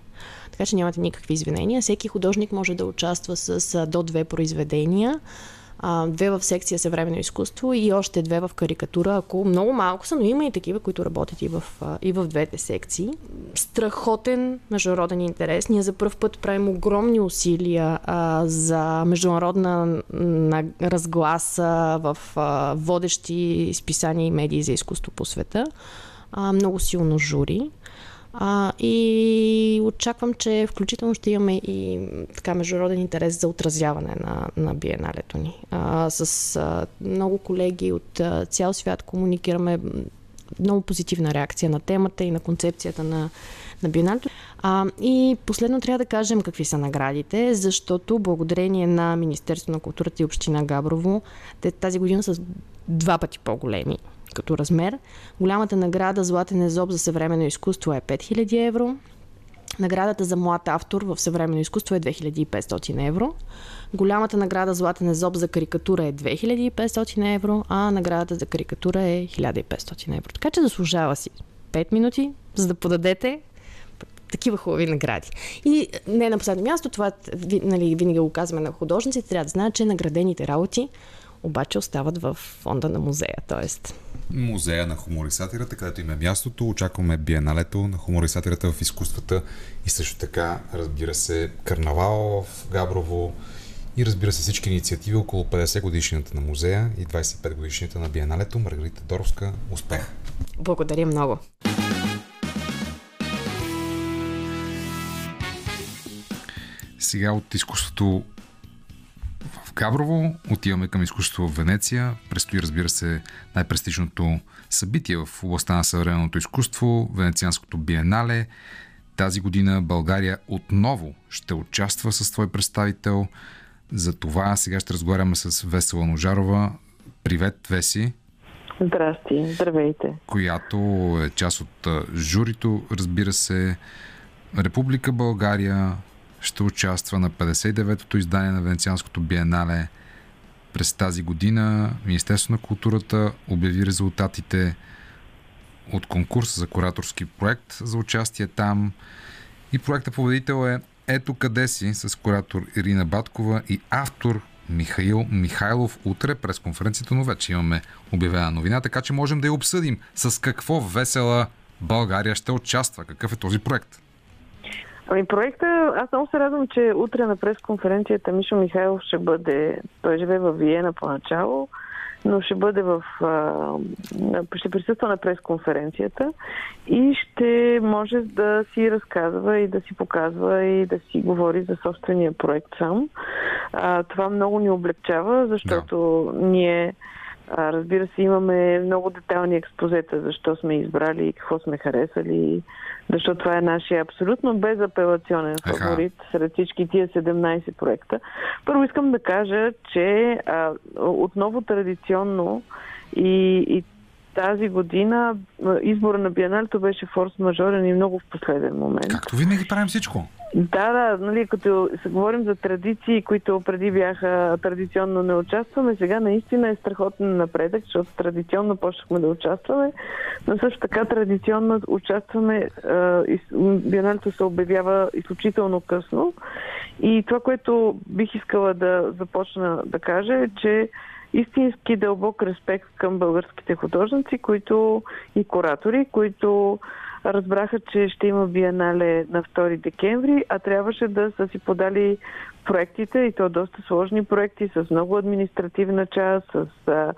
Така че нямате никакви извинения. Всеки художник може да участва с а, до две произведения а, две в секция съвременно изкуство и още две в карикатура, ако много малко са, но има и такива, които работят и в, а, и в двете секции. Страхотен международен интерес. Ние за първ път правим огромни усилия а, за международна на, разгласа в а, водещи списания и медии за изкуство по света. А, много силно жури. А, и очаквам, че включително ще имаме и така международен интерес за отразяване на, на биеналето ни. А, с а, много колеги от а, цял свят комуникираме много позитивна реакция на темата и на концепцията на, на биеналето. А, и последно трябва да кажем какви са наградите, защото благодарение на Министерство на културата и Община Габрово, те тази година са два пъти по-големи като размер. Голямата награда Златен езоб за съвременно изкуство е 5000 евро. Наградата за млад автор в съвременно изкуство е 2500 евро. Голямата награда Златен езоб за карикатура е 2500 евро, а наградата за карикатура е 1500 евро. Така че заслужава си 5 минути, за да подадете такива хубави награди. И не на последно място, това нали, винаги го казваме на художниците, трябва да знаят, че наградените работи обаче остават в фонда на музея. Тоест... Музея на хумор и сатирата, където има мястото. Очакваме биеналето на хумор и сатирата в изкуствата и също така, разбира се, карнавал в Габрово и разбира се всички инициативи около 50 годишнината на музея и 25 годишнината на биеналето. Маргарита Доровска, успех! Благодаря много! Сега от изкуството Габрово, отиваме към изкуството в Венеция. Престои, разбира се, най-престижното събитие в областта на съвременното изкуство, Венецианското биенале. Тази година България отново ще участва с твой представител. За това сега ще разговаряме с Весела Ножарова, Привет, Веси. Здрасти, здравейте. Която е част от журито, разбира се. Република България ще участва на 59-то издание на Венецианското биенале. През тази година Министерството на културата обяви резултатите от конкурс за кураторски проект за участие там. И проекта победител е Ето къде си с куратор Ирина Баткова и автор Михаил Михайлов утре през конференцията, но вече имаме обявена новина, така че можем да я обсъдим с какво весела България ще участва. Какъв е този проект? Ами проекта, аз много се радвам, че утре на пресконференцията Мишо Михайлов ще бъде, той живее в Виена поначало, но ще бъде в... ще присъства на пресконференцията и ще може да си разказва и да си показва и да си говори за собствения проект сам. Това много ни облегчава, защото да. ние Разбира се, имаме много детални експозета, защо сме избрали и какво сме харесали, защото това е нашия абсолютно безапелационен фаворит сред всички тия 17 проекта. Първо искам да кажа, че а, отново традиционно и, и тази година избора на Биеналето беше форс-мажорен и много в последен момент. Както винаги правим всичко. Да, да, нали, като се говорим за традиции, които преди бяха традиционно не участваме, сега наистина е страхотен напредък, защото традиционно почнахме да участваме, но също така традиционно участваме, биеналето се обявява изключително късно и това, което бих искала да започна да кажа е, че истински дълбок респект към българските художници, които и куратори, които разбраха, че ще има биенале на 2 декември, а трябваше да са си подали проектите и то доста сложни проекти с много административна част, с а,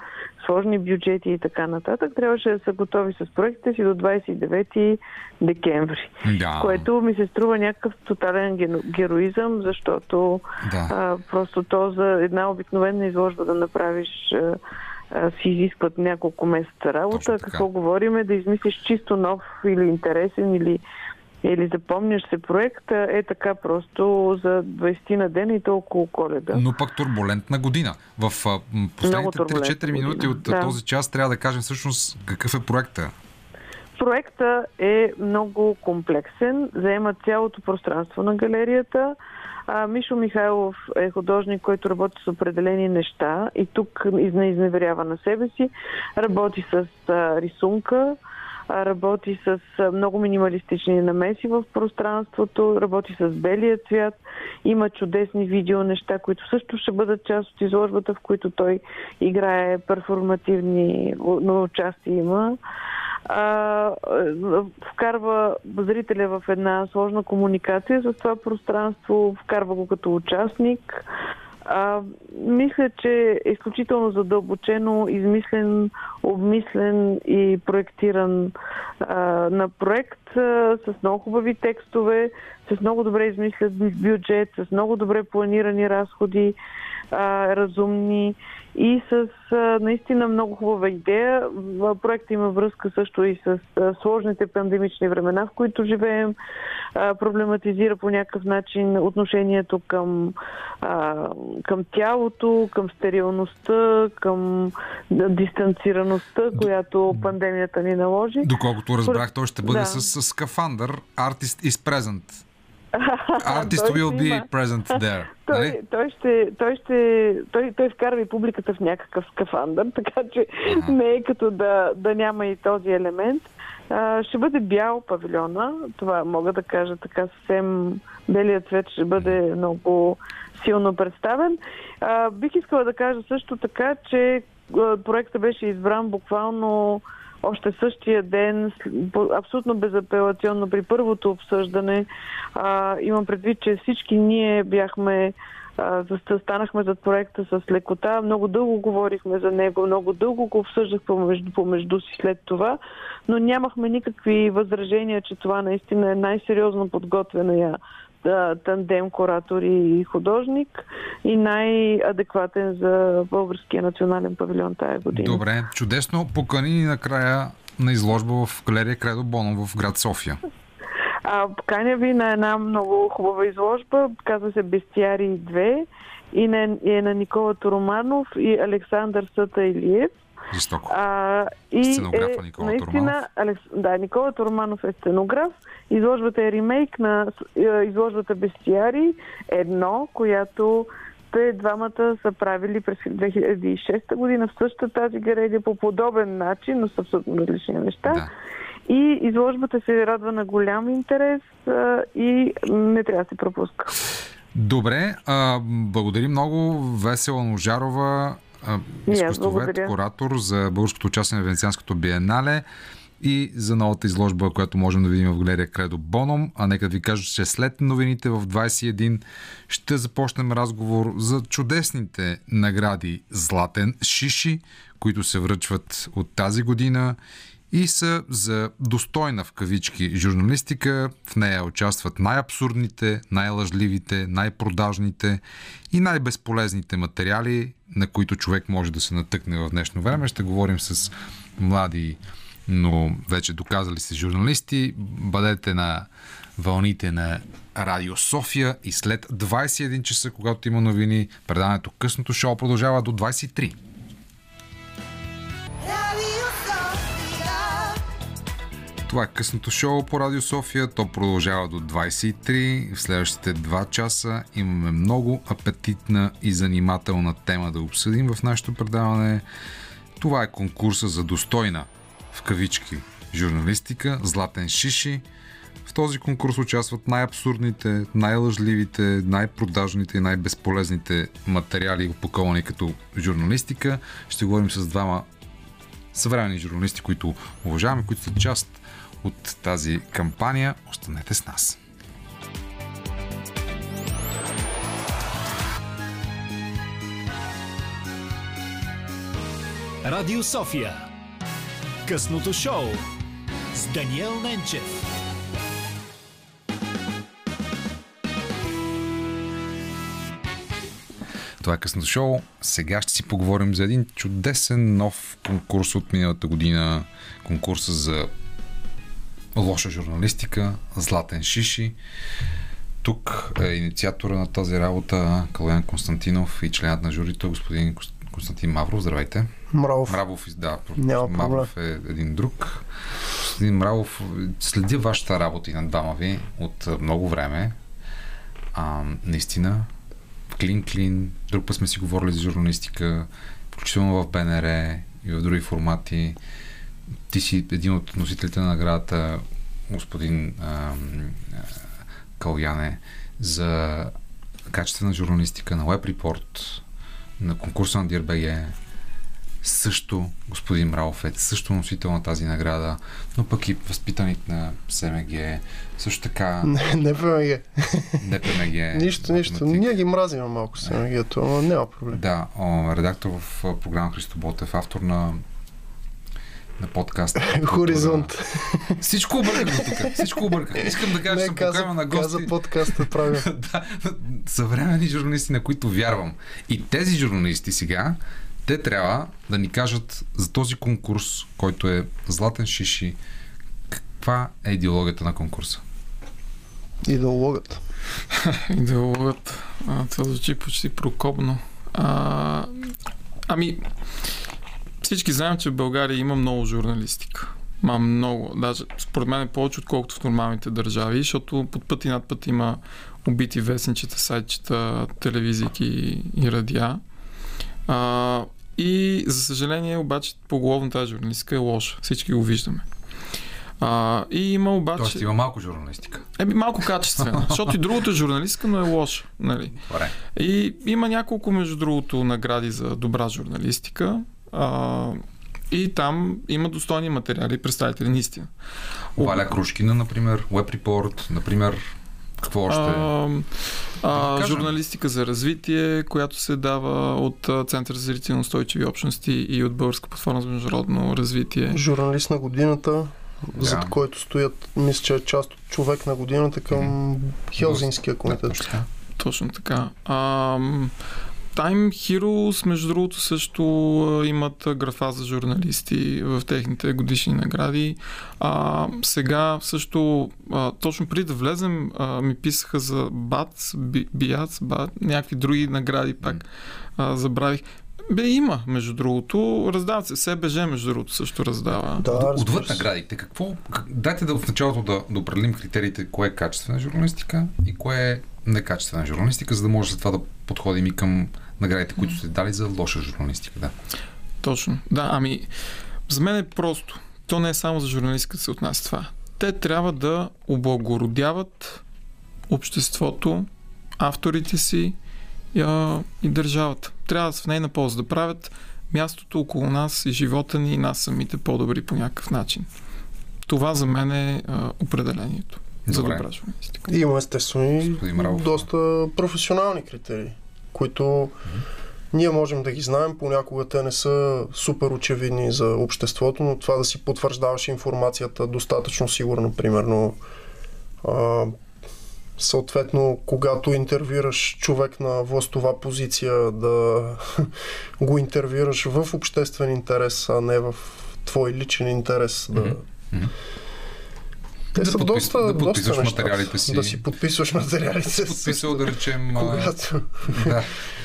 сложни бюджети и така нататък. Трябваше да са готови с проектите си до 29 декември. Да. Което ми се струва някакъв тотален героизъм, защото да. а, просто то за една обикновена изложба да направиш а, си изискват няколко месеца работа. Какво говориме? Да измислиш чисто нов или интересен или или запомняш се проект, е така просто за 20 на ден и толкова коледа. Но пък турбулентна година. В последните 3-4 минути от да. този час трябва да кажем всъщност какъв е проекта. Проекта е много комплексен, заема цялото пространство на галерията. А, Мишо Михайлов е художник, който работи с определени неща и тук не изневерява на себе си. Работи с а, рисунка, работи с много минималистични намеси в пространството, работи с белия цвят, има чудесни видео неща, които също ще бъдат част от изложбата, в които той играе перформативни, но участие има а, вкарва зрителя в една сложна комуникация с това пространство, вкарва го като участник. А, мисля, че е изключително задълбочено, измислен, обмислен и проектиран а, на проект а, с много хубави текстове, с много добре измислен бюджет, с много добре планирани разходи, а, разумни и с а, наистина много хубава идея. Проектът има връзка също и с а, сложните пандемични времена, в които живеем. А, проблематизира по някакъв начин отношението към, а, към тялото, към стерилността, към дистанцираността, която пандемията ни наложи. Доколкото разбрах, той ще бъде да. с, с скафандър. Artist is present. Artist will be present there. *laughs* Той, нали? той, ще, той, ще, той, той вкарва и публиката в някакъв скафандър, *laughs* така че не е като да, да няма и този елемент. А, ще бъде бял павилиона, това мога да кажа така съвсем белият цвет ще бъде много силно представен. А, бих искала да кажа също така, че проектът беше избран буквално още същия ден, абсолютно безапелационно при първото обсъждане. А, имам предвид, че всички ние бяхме станахме зад проекта с лекота. Много дълго говорихме за него, много дълго го обсъждах помежду, помежду си след това, но нямахме никакви възражения, че това наистина е най-сериозно подготвена тандем куратор и художник и най-адекватен за Българския национален павилион тая година. Добре, чудесно. Покани ни накрая на изложба в галерия Кредо Боно в град София. А, каня ви на една много хубава изложба, казва се Бестиари 2 и на, и е на Никола Тороманов и Александър Съта Илиев. Жестоко. А, и е, Никола наистина, Тороманов. Алекс, да, Никола Тороманов е сценограф. Изложбата е ремейк на е, изложбата Бестиари едно, която те двамата са правили през 2006 година в същата тази галерия по подобен начин, но с абсолютно различни неща. Да. И изложбата се радва на голям интерес а, и не трябва да се пропуска. Добре, а, благодарим много Весела Ножарова, изкуствовед, куратор за българското участие на Венецианското биенале и за новата изложба, която можем да видим в галерия Кредо Боном. А нека да ви кажа, че след новините в 21 ще започнем разговор за чудесните награди Златен Шиши, които се връчват от тази година и са за достойна в кавички журналистика. В нея участват най-абсурдните, най-лъжливите, най-продажните и най-безполезните материали, на които човек може да се натъкне в днешно време. Ще говорим с млади, но вече доказали се журналисти. Бъдете на вълните на Радио София и след 21 часа, когато има новини, предаването късното шоу продължава до 23. Radio Sofia. Това е късното шоу по Радио София. То продължава до 23. В следващите 2 часа имаме много апетитна и занимателна тема да обсъдим в нашето предаване. Това е конкурса за достойна, в кавички, журналистика, Златен Шиши. В този конкурс участват най-абсурдните, най-лъжливите, най-продажните и най-безполезните материали, опаковани като журналистика. Ще говорим с двама съвременни журналисти, които уважаваме, които са част от тази кампания. Останете с нас. Радио София. Късното шоу с Даниел Ненчев. Това е късното шоу. Сега ще си поговорим за един чудесен нов конкурс от миналата година. Конкурса за лоша журналистика, Златен Шиши. Тук е инициатора на тази работа Калоян Константинов и членът на журито господин Кос- Константин Мавров. Здравейте. Мравов. Мравов, да, Няма Мавров е един друг. Господин Мравов, следя вашата работа и на двама ви от много време. А, наистина, клин-клин, друг път сме си говорили за журналистика, включително в БНР и в други формати. Ти си един от носителите на наградата, господин а, а, Каляне, за качествена журналистика на Web Report, на конкурса на DRBG, също господин е също носител на тази награда, но пък и възпитаник на СМГ, също така *laughs* Не, не ПМГ. *laughs* НПМГ. Нищо, нищо. математик. Ние ги мразим малко с енергията, но няма проблем. Да, о, редактор в програма Христо Ботев, автор на на подкаста. *laughs* Хоризонт. Всичко обърках до тук. Всичко обърках. Искам да кажа, че съм каза, поканил на гости. каза подкаста правил. *laughs* да, съвремени журналисти, на които вярвам. И тези журналисти сега, те трябва да ни кажат за този конкурс, който е Златен Шиши, каква е идеологията на конкурса? Идеологът. *laughs* Идеологът. А, това звучи почти прокопно. А, ами, всички знаем, че в България има много журналистика. Има много, даже според мен е повече отколкото в нормалните държави, защото под път и над път има убити вестничета, сайтчета, телевизийки и радиа. А, и за съжаление обаче поголовно тази журналистика е лоша. Всички го виждаме. А, и има обаче... Тоест има малко журналистика. Еми, малко качествена, *laughs* защото и другото е журналистика, но е лоша. Нали? Добре. И има няколко, между другото, награди за добра журналистика. А, и там има достойни материали представители на истина. Валя Крушкина, например, Web Report, например, какво още? А, а, Да журналистика за развитие, която се дава от Център за развитие на устойчиви общности и от Българска платформа за международно развитие. Журналист на годината, зад Да. който стоят, мисля, че е част от човек на годината към Хелзинския Да, комитет. точно така. Точно така. А, Time Heroes, между другото, също а, имат графа за журналисти в техните годишни награди. А, сега също, а, точно преди да влезем, а, ми писаха за БАЦ, Би- БИАЦ, БАЦ, някакви други награди пак. А, забравих. Бе, има, между другото. Раздават се. СБЖ, между другото, също раздава. Да, Отвъд наградите, какво... как- Дайте да в началото да, да определим критериите, кое е качествена журналистика и кое е некачествена журналистика, за да може след това да подходим и към наградите, които сте дали за лоша журналистика. Да. Точно. Да, ами, за мен е просто. То не е само за журналистиката се отнася това. Те трябва да облагородяват обществото, авторите си а, и държавата. Трябва да са в нейна полза да правят мястото около нас и живота ни и нас самите по-добри по някакъв начин. Това за мен е а, определението за Добре. добра журналистика. Има естествено и доста професионални критерии, които ние можем да ги знаем, понякога те не са супер очевидни за обществото, но това да си потвърждаваш информацията достатъчно сигурно, примерно а, съответно, когато интервюираш човек на властова позиция, да *laughs* го интервюираш в обществен интерес, а не в твой личен интерес. Да, Мгм. Те Да са подпис- доста, да доста подписваш неща. материалите си. Да си подписваш материалите си. Подписал, да речем, Когато да,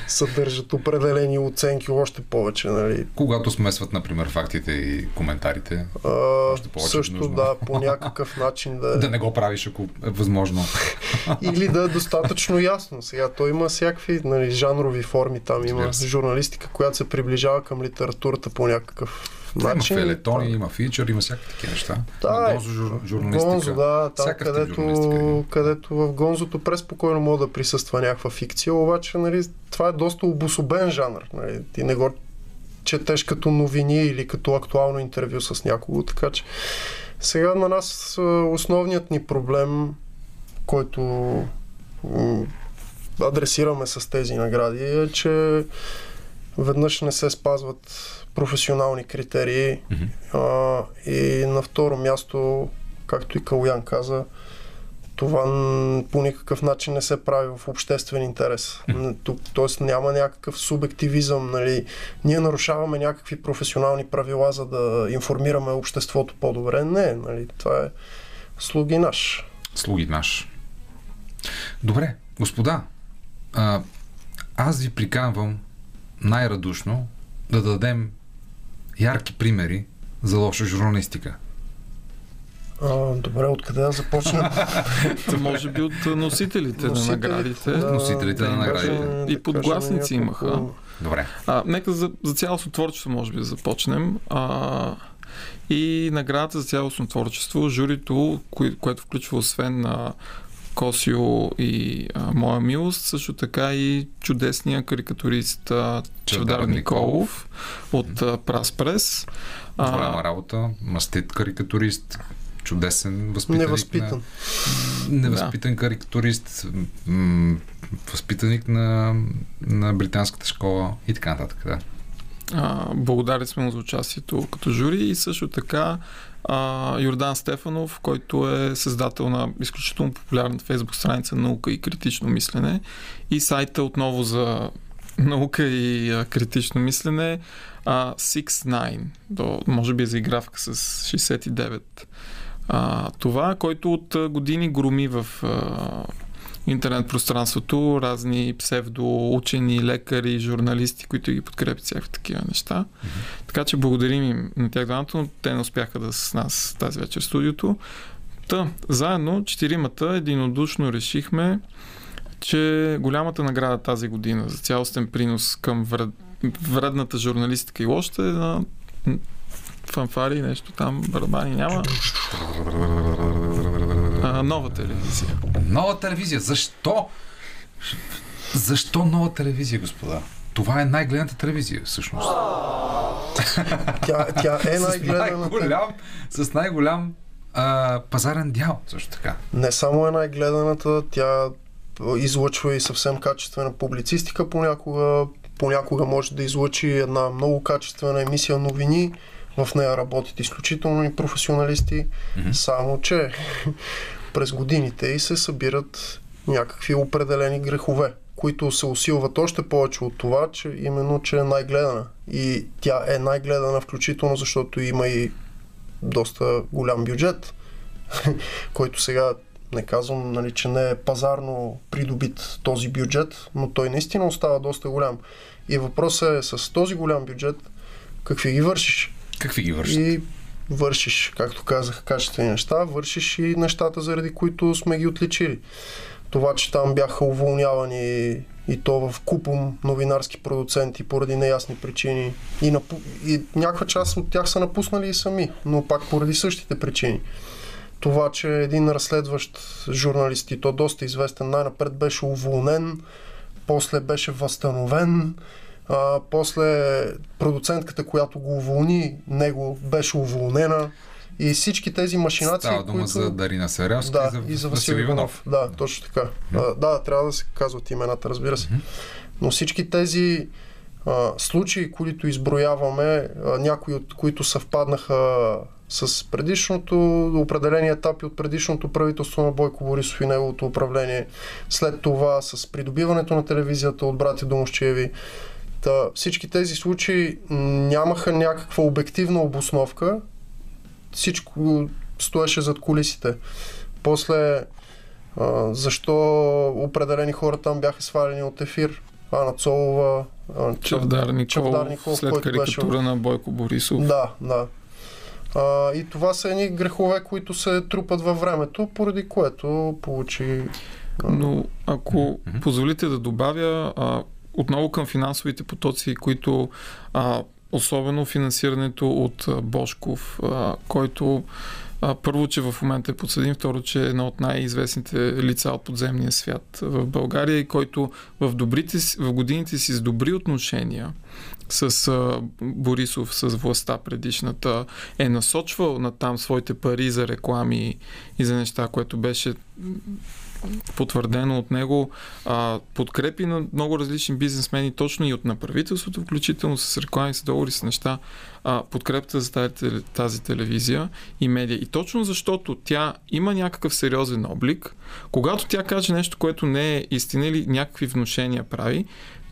съдържат определени оценки, още повече, нали. когато смесват, например, фактите и коментарите. А, Още повече също нужно. да, по някакъв начин да, Да не го правиш, ако е възможно. *laughs* Или да е достатъчно ясно. Сега той има всякакви нали, жанрови форми, там има журналистика, която се приближава към литературата по някакъв Има начин. фелетони, има фичър, има всякакви такива неща. Да, Има гонзо жур, журналистика. Гонзо, да, там където, има. където в Гонзото преспокойно може да присъства някаква фикция, обаче нали, това е доста обособен жанр. Нали. Ти не го четеш като новини или като актуално интервю с някого, така че сега на нас основният ни проблем, който адресираме с тези награди е, че веднъж не се спазват професионални критерии Мгм. а, и на второ място, както и Калуян каза, това по никакъв начин не се прави в обществен интерес. Тук, тоест няма някакъв субективизъм, нали? Ние нарушаваме някакви професионални правила, за да информираме обществото по-добре. Не, нали? Това е слуги наш. Слуги наш. Добре, господа, а, аз ви приканвам най-радушно да дадем ярки примери за лоша журналистика. А, добре, откъде да започнем? *laughs* Може би от носителите на наградите. да, Носителите на наградите. И подгласници имаха. няколко- Добре. А, нека за, за цялостно творчество, може би, да започнем. А, и наградата за цялостно творчество, журито, кое, което включва освен на Косио и а, Моя милост, също така и чудесния карикатурист а, Чавдар Николов от а, Прас Прес. А, Голяма работа, мастит карикатурист, чудесен възпитаник. Невъзпитан. На, невъзпитан карикатурист, м- възпитаник на, на британската школа и така нататък. Да. А, благодарен сме му за участието като жури и също така а, Йордан Стефанов, който е създател на изключително популярната фейсбук страница Наука и критично мислене и сайта отново за наука и а, критично мислене а, 69, до, може би е за игравка с 69. А, това, който от години громи в а, интернет пространството, разни псевдоучени, лекари, журналисти, които ги подкрепят всякакви такива неща. Mm-hmm. Така че благодарим им на тях двамата, но те не успяха да с нас тази вечер в студиото. Та, заедно, четиримата единодушно решихме, че голямата награда тази година за цялостен принос към вред, вредната журналистика и лошата е на фанфари, нещо там, барабани няма. А, нова телевизия. Нова телевизия. Защо? Защо нова телевизия, господа? Това е най-гледаната телевизия, всъщност. Тя, тя е *laughs* с най-гледаната. най-голям, с най-голям а, пазарен дял, също така. Не само е най-гледаната, тя излъчва и съвсем качествена публицистика понякога. Понякога може да излъчи една много качествена емисия новини. В нея работят изключително и професионалисти. Мгм. Само, че *laughs* през годините и се събират някакви определени грехове, които се усилват още повече от това, че именно, че е най-гледана. И тя е най-гледана включително, защото има и доста голям бюджет, *laughs* който сега не казвам, нали, че не е пазарно придобит този бюджет, но той наистина остава доста голям. И въпросът е с този голям бюджет, какви ги вършиш? Какви ги вършат? И вършиш, както казах, качествени неща, вършиш и нещата, заради които сме ги отличили. Това, че там бяха уволнявани и то в купом новинарски продуценти поради неясни причини. И, напу... и някаква част от тях са напуснали и сами, но пак поради същите причини. Това, че един разследващ журналист и то доста известен най-напред беше уволнен, после беше възстановен, а, после продуцентката, която го уволни, него беше уволнена. И всички тези машинации, Става дума които... за Дарина Серелска Да, и за, и за Васил Иванов. Да, точно така. А, да, трябва да се казват имената, разбира се. Но всички тези а, случаи, които изброяваме, а, някои от които съвпаднаха с предишното, определени етапи от предишното правителство на Бойко Борисов и неговото управление, след това с придобиването на телевизията от братя Домощеви, Та, всички тези случаи нямаха някаква обективна обосновка. Всичко стоеше зад колисите. После а, защо определени хора там бяха свалени от ефир? Ана Цолова, а, Чавдар Никол, Чавдар Николов, след който беше карикатура на Бойко Борисов. Да, да. А, и това са едни грехове, които се трупат във времето, поради което получи... а, Но ако позволите да добавя а, отново към финансовите потоци, които а, особено финансирането от Бошков, а, който а, първо, че в момента е подсъдим, второ, че е едно от най-известните лица от подземния свят в България и който в, добрите, в годините си с добри отношения с а, Борисов, с властта предишната, е насочвал на там своите пари за реклами и за неща, което беше потвърдено от него, а, подкрепи на много различни бизнесмени, точно и от на правителството, включително с реклами, с договори, с неща, а, подкрепата за тази, тази телевизия и медия. И точно защото тя има някакъв сериозен облик, когато тя каже нещо, което не е истина или някакви внушения прави,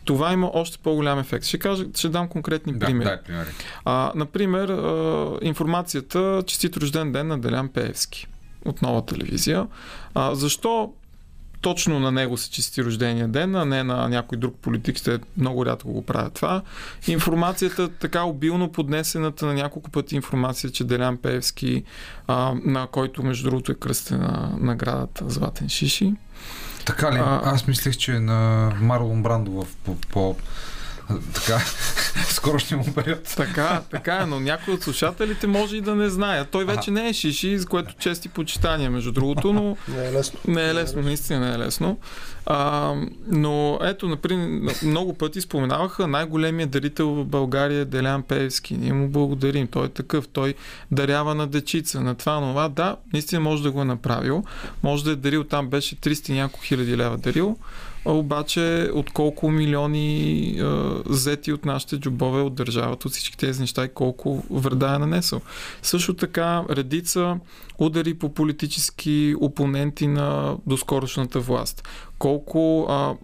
това има още по-голям ефект. Ще, кажа, ще дам конкретни Да, примери. дай примери. А, например, а, информацията Честит рожден ден на Делян Пеевски от нова телевизия. А, защо точно на него се чисти рождения ден, а не на някой друг политик, те много рядко го правят това. Информацията, така обилно поднесената на няколко пъти информация, че Делян Пеевски, а, на който между другото е кръстена наградата Златен Шиши, Така ли? А- Аз мислех, че е на Марлон Брандо в по, по *laughs* така, скорошния му период. Така, така е, но някои от слушателите може и да не знаят. Той вече не е шиши, за което чести почитания, между другото, но *laughs* Не е лесно. не е лесно, наистина не е лесно. А, но ето, например, много пъти споменаваха най-големият дарител в България е Делян Пеевски. Ние му благодарим. Той е такъв. Той дарява на дечица, на това, на това. Да, наистина може да го е направил. Може да е дарил, там беше 300 и няколко хиляди лева дарил. Обаче от колко милиони взети от нашите джобове от държавата, от всички тези неща и колко вреда е нанесъл. Също така редица удари по политически опоненти на доскорошната власт. Колко а,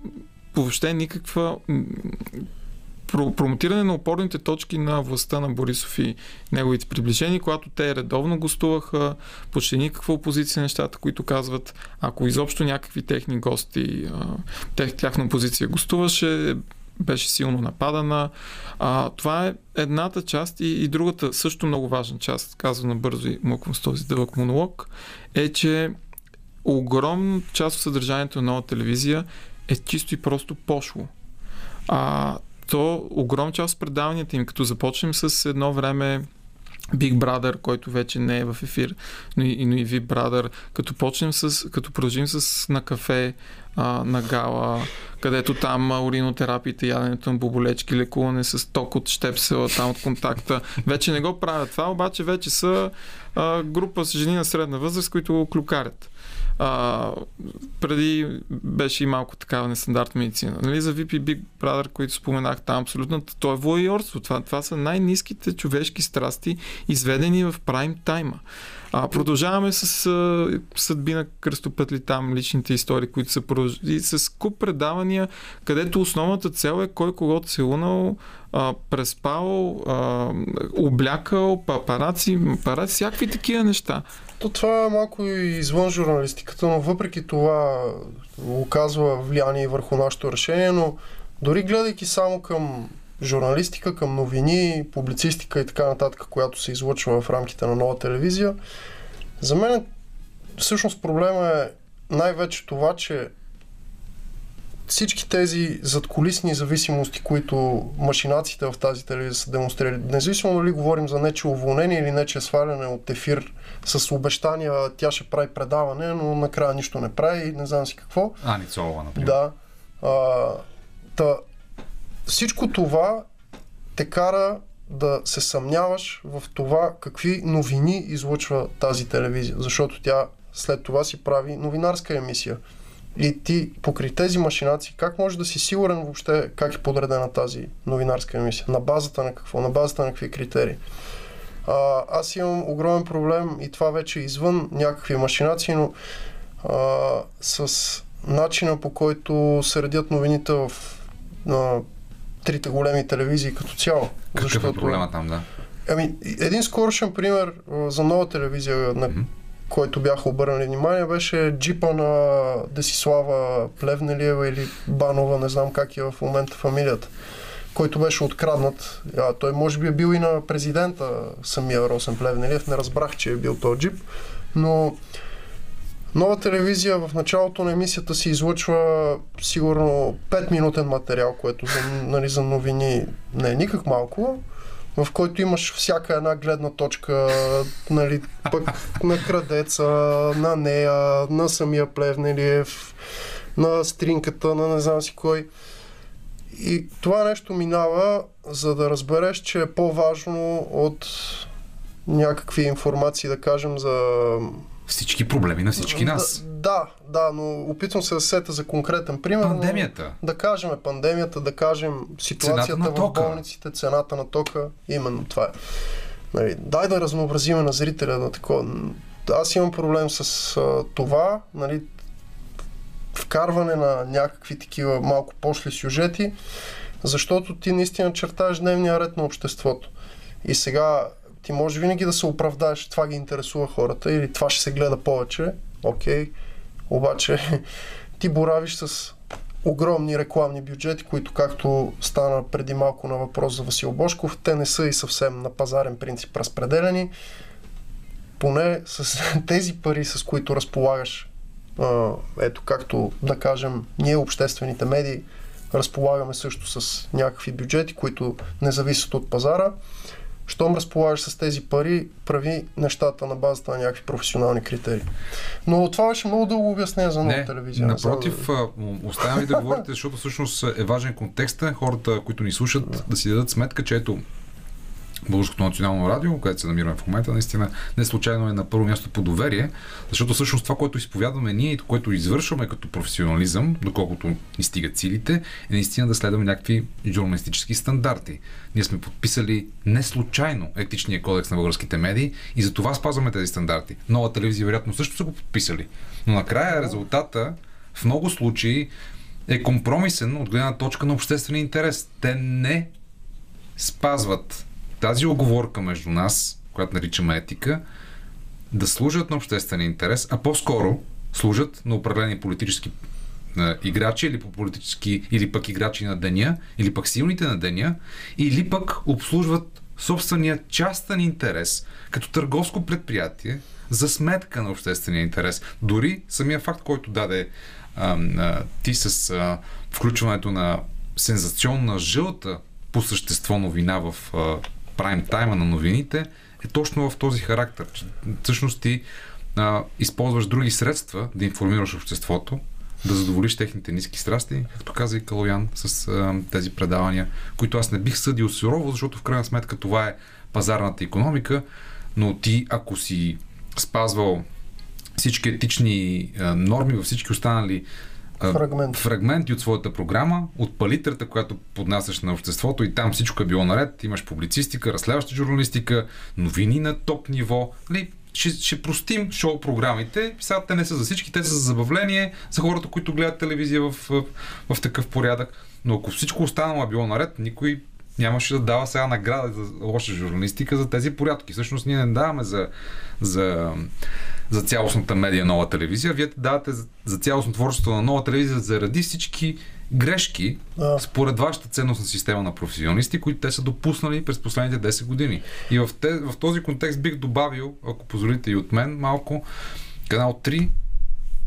въобще никаква промотиране на опорните точки на властта на Борисов и неговите приближени, когато те редовно гостуваха, почти никаква опозиция нещата, които казват, ако изобщо някакви техни гости, тех, тяхна позиция гостуваше, беше силно нападана. А, това е едната част и, и другата също много важна част, казвам набързо и мъквам с този дълъг монолог, е, че огромна част от съдържанието на нова телевизия е чисто и просто пошло. А, то огромна част от предаванията им, като започнем с едно време Big Brother, който вече не е в ефир, но и, но и Big Brother, като почнем с, като продължим с на кафе, а, на гала, където там а, яденето на боболечки, лекуване с ток от щепсела, там от контакта. Вече не го правят това, обаче вече са а, група с жени на средна възраст, които клюкарят. А, преди беше и малко такава нестандартна медицина. Нали, за VP Big Brother, които споменах там, абсолютно, то е воиорство. Това, това са най-низките човешки страсти, изведени в прайм тайма. А, продължаваме с а, съдби на кръстопътли там, личните истории, които са продължили, с куп предавания, където основната цел е кой когото целунал, а, преспал, а, облякал, папараци, папараци, всякакви такива неща. То това е малко и извън журналистиката, но въпреки това оказва влияние върху нашето решение, но дори гледайки само към журналистика, към новини, публицистика и така нататък, която се излъчва в рамките на нова телевизия, за мен всъщност проблема е най-вече това, че всички тези задколисни зависимости, които машинациите в тази телевизия са демонстрирали, независимо дали говорим за нече уволнение или нече сваляне от ефир с обещания, тя ще прави предаване, но накрая нищо не прави и не знам си какво. Ани Цолова, например. Да. А, та, всичко това те кара да се съмняваш в това какви новини излъчва тази телевизия, защото тя след това си прави новинарска емисия. И ти покри тези машинации, как можеш да си сигурен въобще как е подредена тази новинарска емисия? На базата на какво? На базата на какви критерии? А, аз имам огромен проблем и това вече е извън някакви машинации, но а, с начина по който се редят новините в на трите големи телевизии като цяло. Какъв е проблема там, да? Ами, един скорошен пример а, за нова телевизия, на Мгм. Който бяха обърнали внимание, беше джипа на Десислава Плевнелиева или Банова, не знам как е в момента фамилията, който беше откраднат. А, той може би е бил и на президента самия Росен Плевнелиев, не разбрах, че е бил този джип, но Нова телевизия в началото на емисията си излъчва сигурно 5-минутен материал, което за, нали, за новини не е никак малко, в който имаш всяка една гледна точка, нали, пък на крадеца, на нея, на самия Плевнелиев, на стринката, на не знам си кой. И това нещо минава, за да разбереш, че е по-важно от някакви информации, да кажем, за Всички проблеми на всички нас. да, да, но опитвам се да се сета за конкретен пример. Пандемията. Да кажем пандемията, да кажем ситуацията в болниците, цената на тока. Именно това е. Нали, дай да разнообразиме на зрителя на такова. Аз имам проблем с а, това, нали, вкарване на някакви такива малко пошли сюжети, защото ти наистина чертаеш дневния ред на обществото. И сега ти може винаги да се оправдаеш, това ги интересува хората или това ще се гледа повече, окей, обаче *laughs* ти боравиш с огромни рекламни бюджети, които както стана преди малко на въпрос за Васил Бошков, те не са и съвсем на пазарен принцип разпределени. Поне с *laughs* тези пари, с които разполагаш, ето както да кажем, ние обществените медии разполагаме също с някакви бюджети, които не зависят от пазара. Щом разполагаш с тези пари, прави нещата на базата на някакви професионални критерии. Но това беше много дълго обяснение за нова Не, телевизия. напротив, а, оставям ви да *laughs* говорите, защото всъщност е важен контекста. Хората, които ни слушат, да си дадат сметка, че ето Българското национално радио, където се намираме в момента, наистина не случайно е на първо място по доверие, защото всъщност това, което изповядваме ние и което извършваме като професионализъм, доколкото ни стигат силите, е наистина да следваме някакви журналистически стандарти. Ние сме подписали не случайно етичния кодекс на българските медии и за това спазваме тези стандарти. Нова телевизия вероятно също са го подписали. Но накрая резултата в много случаи е компромисен от гледна точка на обществения интерес. Те не спазват тази оговорка между нас, която наричаме етика, да служат на обществения интерес, а по-скоро служат на определени политически играчи или по политически, или пък играчи на деня, или пък силните на деня, или пък обслужват собствения частен интерес като търговско предприятие за сметка на обществения интерес. Дори самия факт, който даде а, а, ти с а, включването на сензационна жълта по същество новина в а, прайм тайма на новините е точно в този характер. Че, всъщност ти а, използваш други средства да информираш обществото, да задоволиш техните ниски страсти, както каза и Калоян с а, тези предавания, които аз не бих съдил сурово, защото в крайна сметка това е пазарната економика, но ти, ако си спазвал всички етични а, норми във всички останали а, Фрагменти. фрагменти от своята програма, от палитрата, която поднасяш на обществото и там всичко е било наред. Имаш публицистика, разследваща журналистика, новини на топ ниво. Нали, ще, ще простим шоу програмите. Сега те не са за всички, те са за забавление, за хората, които гледат телевизия в, в, в такъв порядък. Но ако всичко останало е било наред, никой нямаше да дава сега награда за лоша журналистика за тези порядки. Всъщност ние не даваме за, за, за цялостната медия нова телевизия. Вие давате за, за цялостно творчество на нова телевизия заради всички грешки Да. според вашата ценностна система на професионалисти, които те са допуснали през последните 10 години. И в, те, в този контекст бих добавил, ако позволите и от мен малко, канал 3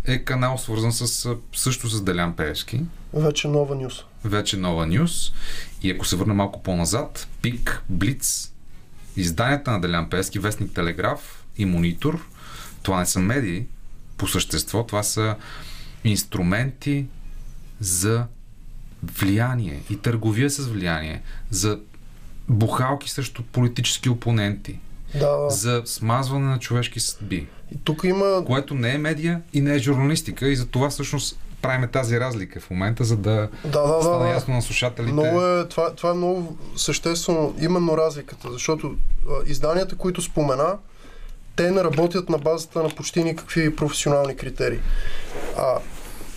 е канал свързан с, също с Делян Пеевски Вече нова нюс. Вече нова нюс. И ако се върна малко по-назад, Пик, Блиц, изданията на Делян Пески, Вестник Телеграф и Монитор, това не са медии по същество, това са инструменти за влияние и търговия с влияние, за бухалки срещу политически опоненти, Да, да. за смазване на човешки съдби И тук има което не е медия и не е журналистика и за това всъщност правиме тази разлика в момента, за да Да, да, да, стане да. ясно на слушателите. Много е, това, това е много съществено, именно разликата, защото а, изданията, които спомена, те не работят на базата на почти никакви професионални критерии. А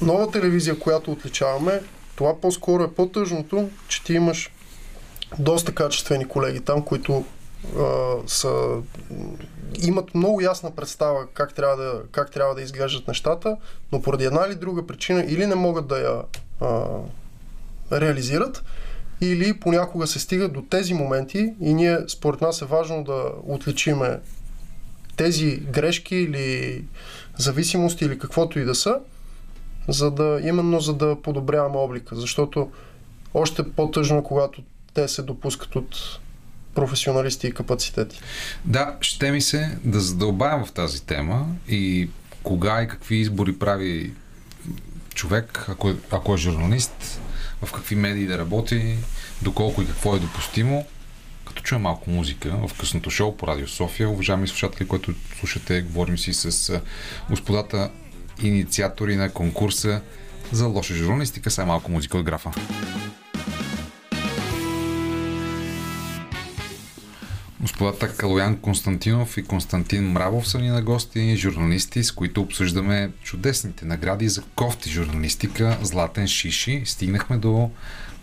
нова телевизия, която отличаваме, това по-скоро е по-тъжното, че ти имаш доста качествени колеги там, които а, са, имат много ясна представа как трябва, да, как трябва да изглеждат нещата, но поради една или друга причина или не могат да я а, реализират, или понякога се стига до тези моменти и ние, според нас е важно да отличиме тези грешки или зависимости или каквото и да са, за да, именно за да подобряваме облика. Защото още по-тъжно е, когато те се допускат от професионалисти и капацитети. Да, ще ми се да задълбаем в тази тема и кога и какви избори прави човек, ако е, ако е журналист, в какви медии да работи, доколко и какво е допустимо. Като чуем малко музика в късното шоу по Радио София, уважаеми слушатели, които слушате, говорим си с господата инициатори на конкурса за лоша журналистика. Сега малко музика от графа. Господата Калоян Константинов и Константин Мравов са ни на гости, журналисти, с които обсъждаме чудесните награди за кофти журналистика Златен Шиши. Стигнахме до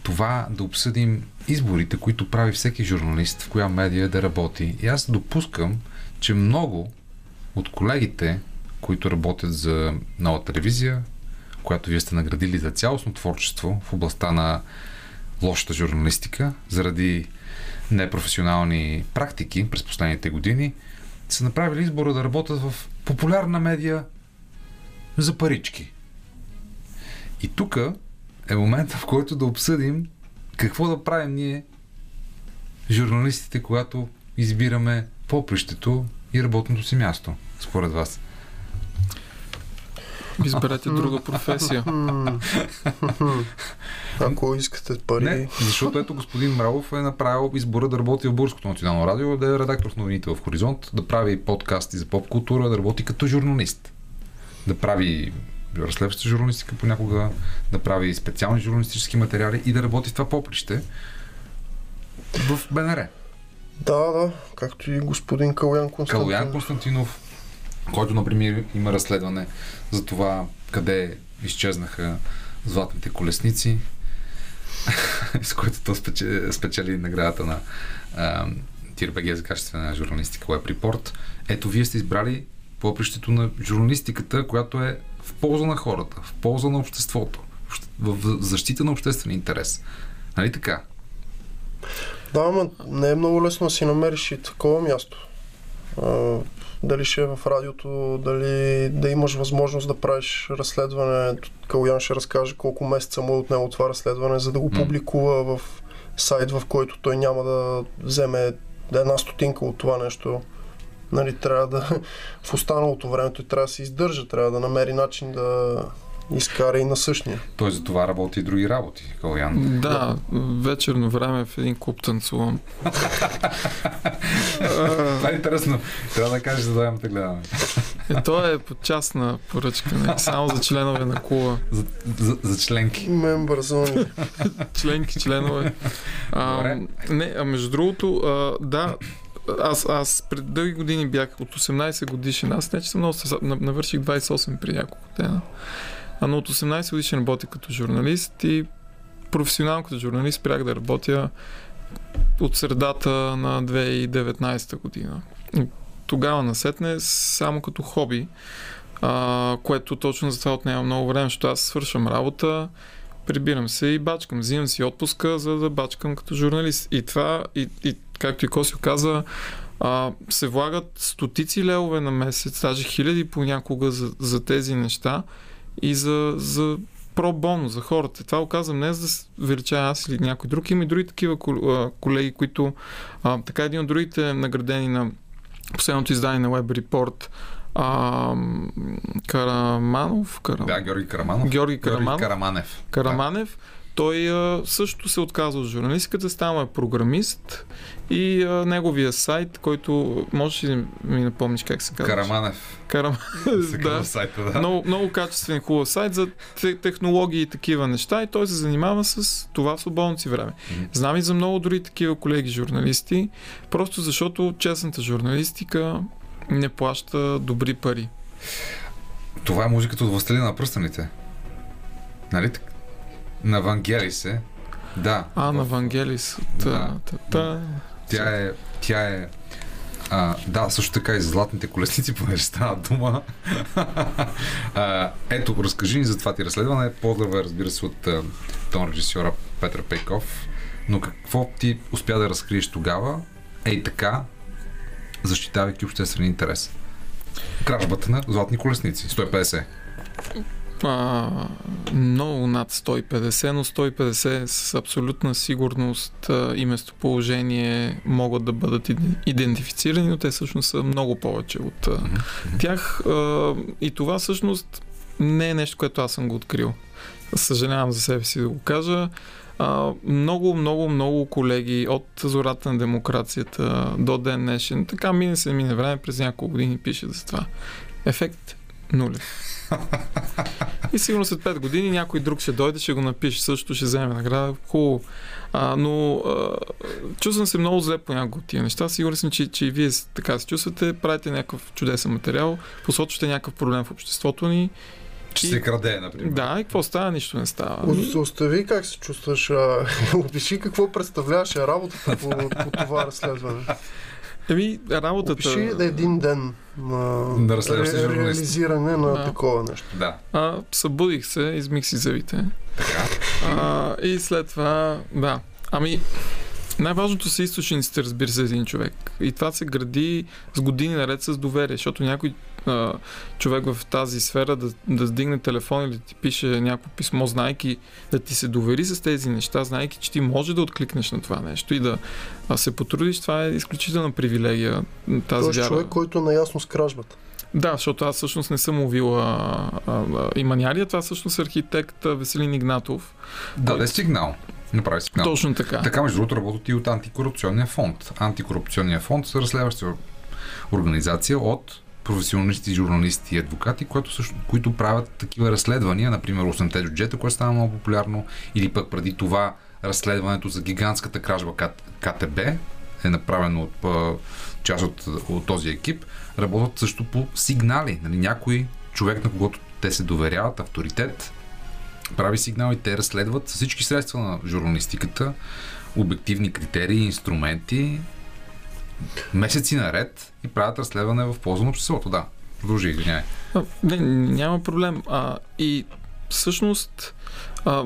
това да обсъдим изборите, които прави всеки журналист, в коя медия да работи. И аз допускам, че много от колегите, които работят за нова телевизия, която вие сте наградили за цялостно творчество в областта на лошата журналистика, заради непрофесионални практики през последните години, са направили избора да работят в популярна медия за парички. И тук е момента, в който да обсъдим какво да правим ние, журналистите, когато избираме попрището и работното си място, според вас. Изберете друга професия. *laughs* Ако искате пари... Не, защото ето господин Мравов е направил избора да работи в Българското национално радио, да е редактор в новините в Хоризонт, да прави подкасти за поп култура, да работи като журналист. Да прави разследваща журналистика понякога, да прави специални журналистически материали и да работи в това поприще в БНР. Да, да, както и господин Калуян Константин. Калоян Константинов, който, например, има разследване за това къде изчезнаха златните колесници, *laughs* с който то спечели, спечели наградата на Тирбеге за качествена журналистика Web Report. Ето, вие сте избрали попрището на журналистиката, която е в полза на хората, в полза на обществото, в защита на обществен интерес. Нали така? Да, ама не е много лесно да си намериш и такова място. Дали ще е в радиото, дали да имаш възможност да правиш разследване. Калуян ще разкаже колко месеца му е отнело това разследване, за да го публикува в сайт, в който той няма да вземе една стотинка от това нещо. Нали, трябва да *laughs* в останалото време той трябва да се издържа, трябва да намери начин да, изкара и на същия. Той за това работи и други работи, Калян. Да, вечерно време в един клуб танцувам. Това е интересно. Трябва да кажеш, за да те гледаме. Е, то е по частна поръчка, не само за членове на клуба. За, за, за членки. Мембър зони. Членки, членове. А, не, а между другото, а, да, аз, аз пред дълги години бях от 18 годишен. Аз не, че съм много... Навърших 28 при няколко дена. Но от 18 годишен работя като журналист и професионално като журналист спрях да работя от средата на 2019 година. Тогава насетне само като хоби, а, което точно за това отнема много време, защото аз свършвам работа, прибирам се и бачкам. Взимам си отпуска, за да бачкам като журналист. И това, и, и както и Косио каза, а, се влагат стотици левове на месец, даже хиляди понякога за, за тези неща и за, за про-боно за хората. Това го казвам не за да се величая аз или някой друг. Има и други такива колеги, които а, така един от другите наградени на последното издание на Web Report а, Караманов, Карам... Да, Георги Караманов. Георги Караманов. Караманев. Караманев. Той а, също се отказва от журналистиката, става програмист и а, неговия сайт, който можеш ли да ми напомниш как се казва? Караманев. Карам... *laughs* Се да. сайта, да. Много, много качествен хубав сайт за те- технологии и такива неща и той се занимава с това в свободното си време. Мгм. Знам и за много дори такива колеги журналисти, просто защото честната журналистика не плаща добри пари. Това е музиката от Властелина на пръстените. Нали На Вангелисе. Да. А, на В- Вангелис. Да. Та, та, та. Тя е... Тя е а, да, също така и за златните колесници, *laughs* понеже става дума. а, ето, разкажи ни за това ти разследване. Поздраве, разбира се, от а, тон режисьора Петър Пейков. Но какво ти успя да разкриеш тогава? Ей така, защитавайки обществен интерес. Кражбата на златни колесници. 150. А, много над 150, но 150 с абсолютна сигурност а, и местоположение могат да бъдат иде- идентифицирани, но те всъщност са много повече от а, тях. А, и това всъщност не е нещо, което аз съм го открил. Съжалявам за себе си да го кажа. А, много, много, много колеги от зората на демокрацията до ден днешен, така мине се мине време, през няколко години пише за това. Ефект нулев. И сигурно след 5 години някой друг ще дойде, ще го напише, също ще вземе награда. Хубаво. А, но а, чувствам се много зле по някои от тия неща. Сигурен съм, че, че и вие така се чувствате, правите някакъв чудесен материал, посочвате някакъв проблем в обществото ни. Че И- се краде, например. Да, и какво става? Нищо не става. Остави как се чувстваш. А, *laughs* опиши какво представляваше работата по, по това разследване. Еми, работата... Опиши един ден на, На ре- реализиране на Да. такова нещо. Да. А, събудих се, измих си зъбите. Така. А, и след това, да. Ами, най-важното са източниците, разбира се, за един човек. И това се гради с години наред с доверие, защото някой а, човек в тази сфера да, да сдигне телефон или да ти пише някакво писмо, знайки да ти се довери с тези неща, знайки, че ти може да откликнеш на това нещо и да а, се потрудиш, това е изключителна привилегия. Тази Тоест вяра. човек, който е наясно с кражбата. Да, защото аз всъщност не съм ловил а, а, а, и манярия, това всъщност е архитект Веселин Игнатов. Да, да е сигнал. Направи сигнал. Точно така. Така, между другото, работят и от антикорупционния фонд. Антикорупционния фонд са разследваща организация от професионалисти, журналисти и адвокати, които, също, които правят такива разследвания, например 8-те джуджета, което става много популярно, или пък преди това разследването за гигантската кражба КТБ е направено от част от, от този екип, работят също по сигнали. Нали, някой човек, на когото те се доверяват, авторитет, прави сигнал и те разследват с всички средства на журналистиката, обективни критерии, инструменти, месеци наред и правят разследване в полза на обществото. Да, продължи, извиняй. Не, няма проблем. А, и всъщност, а,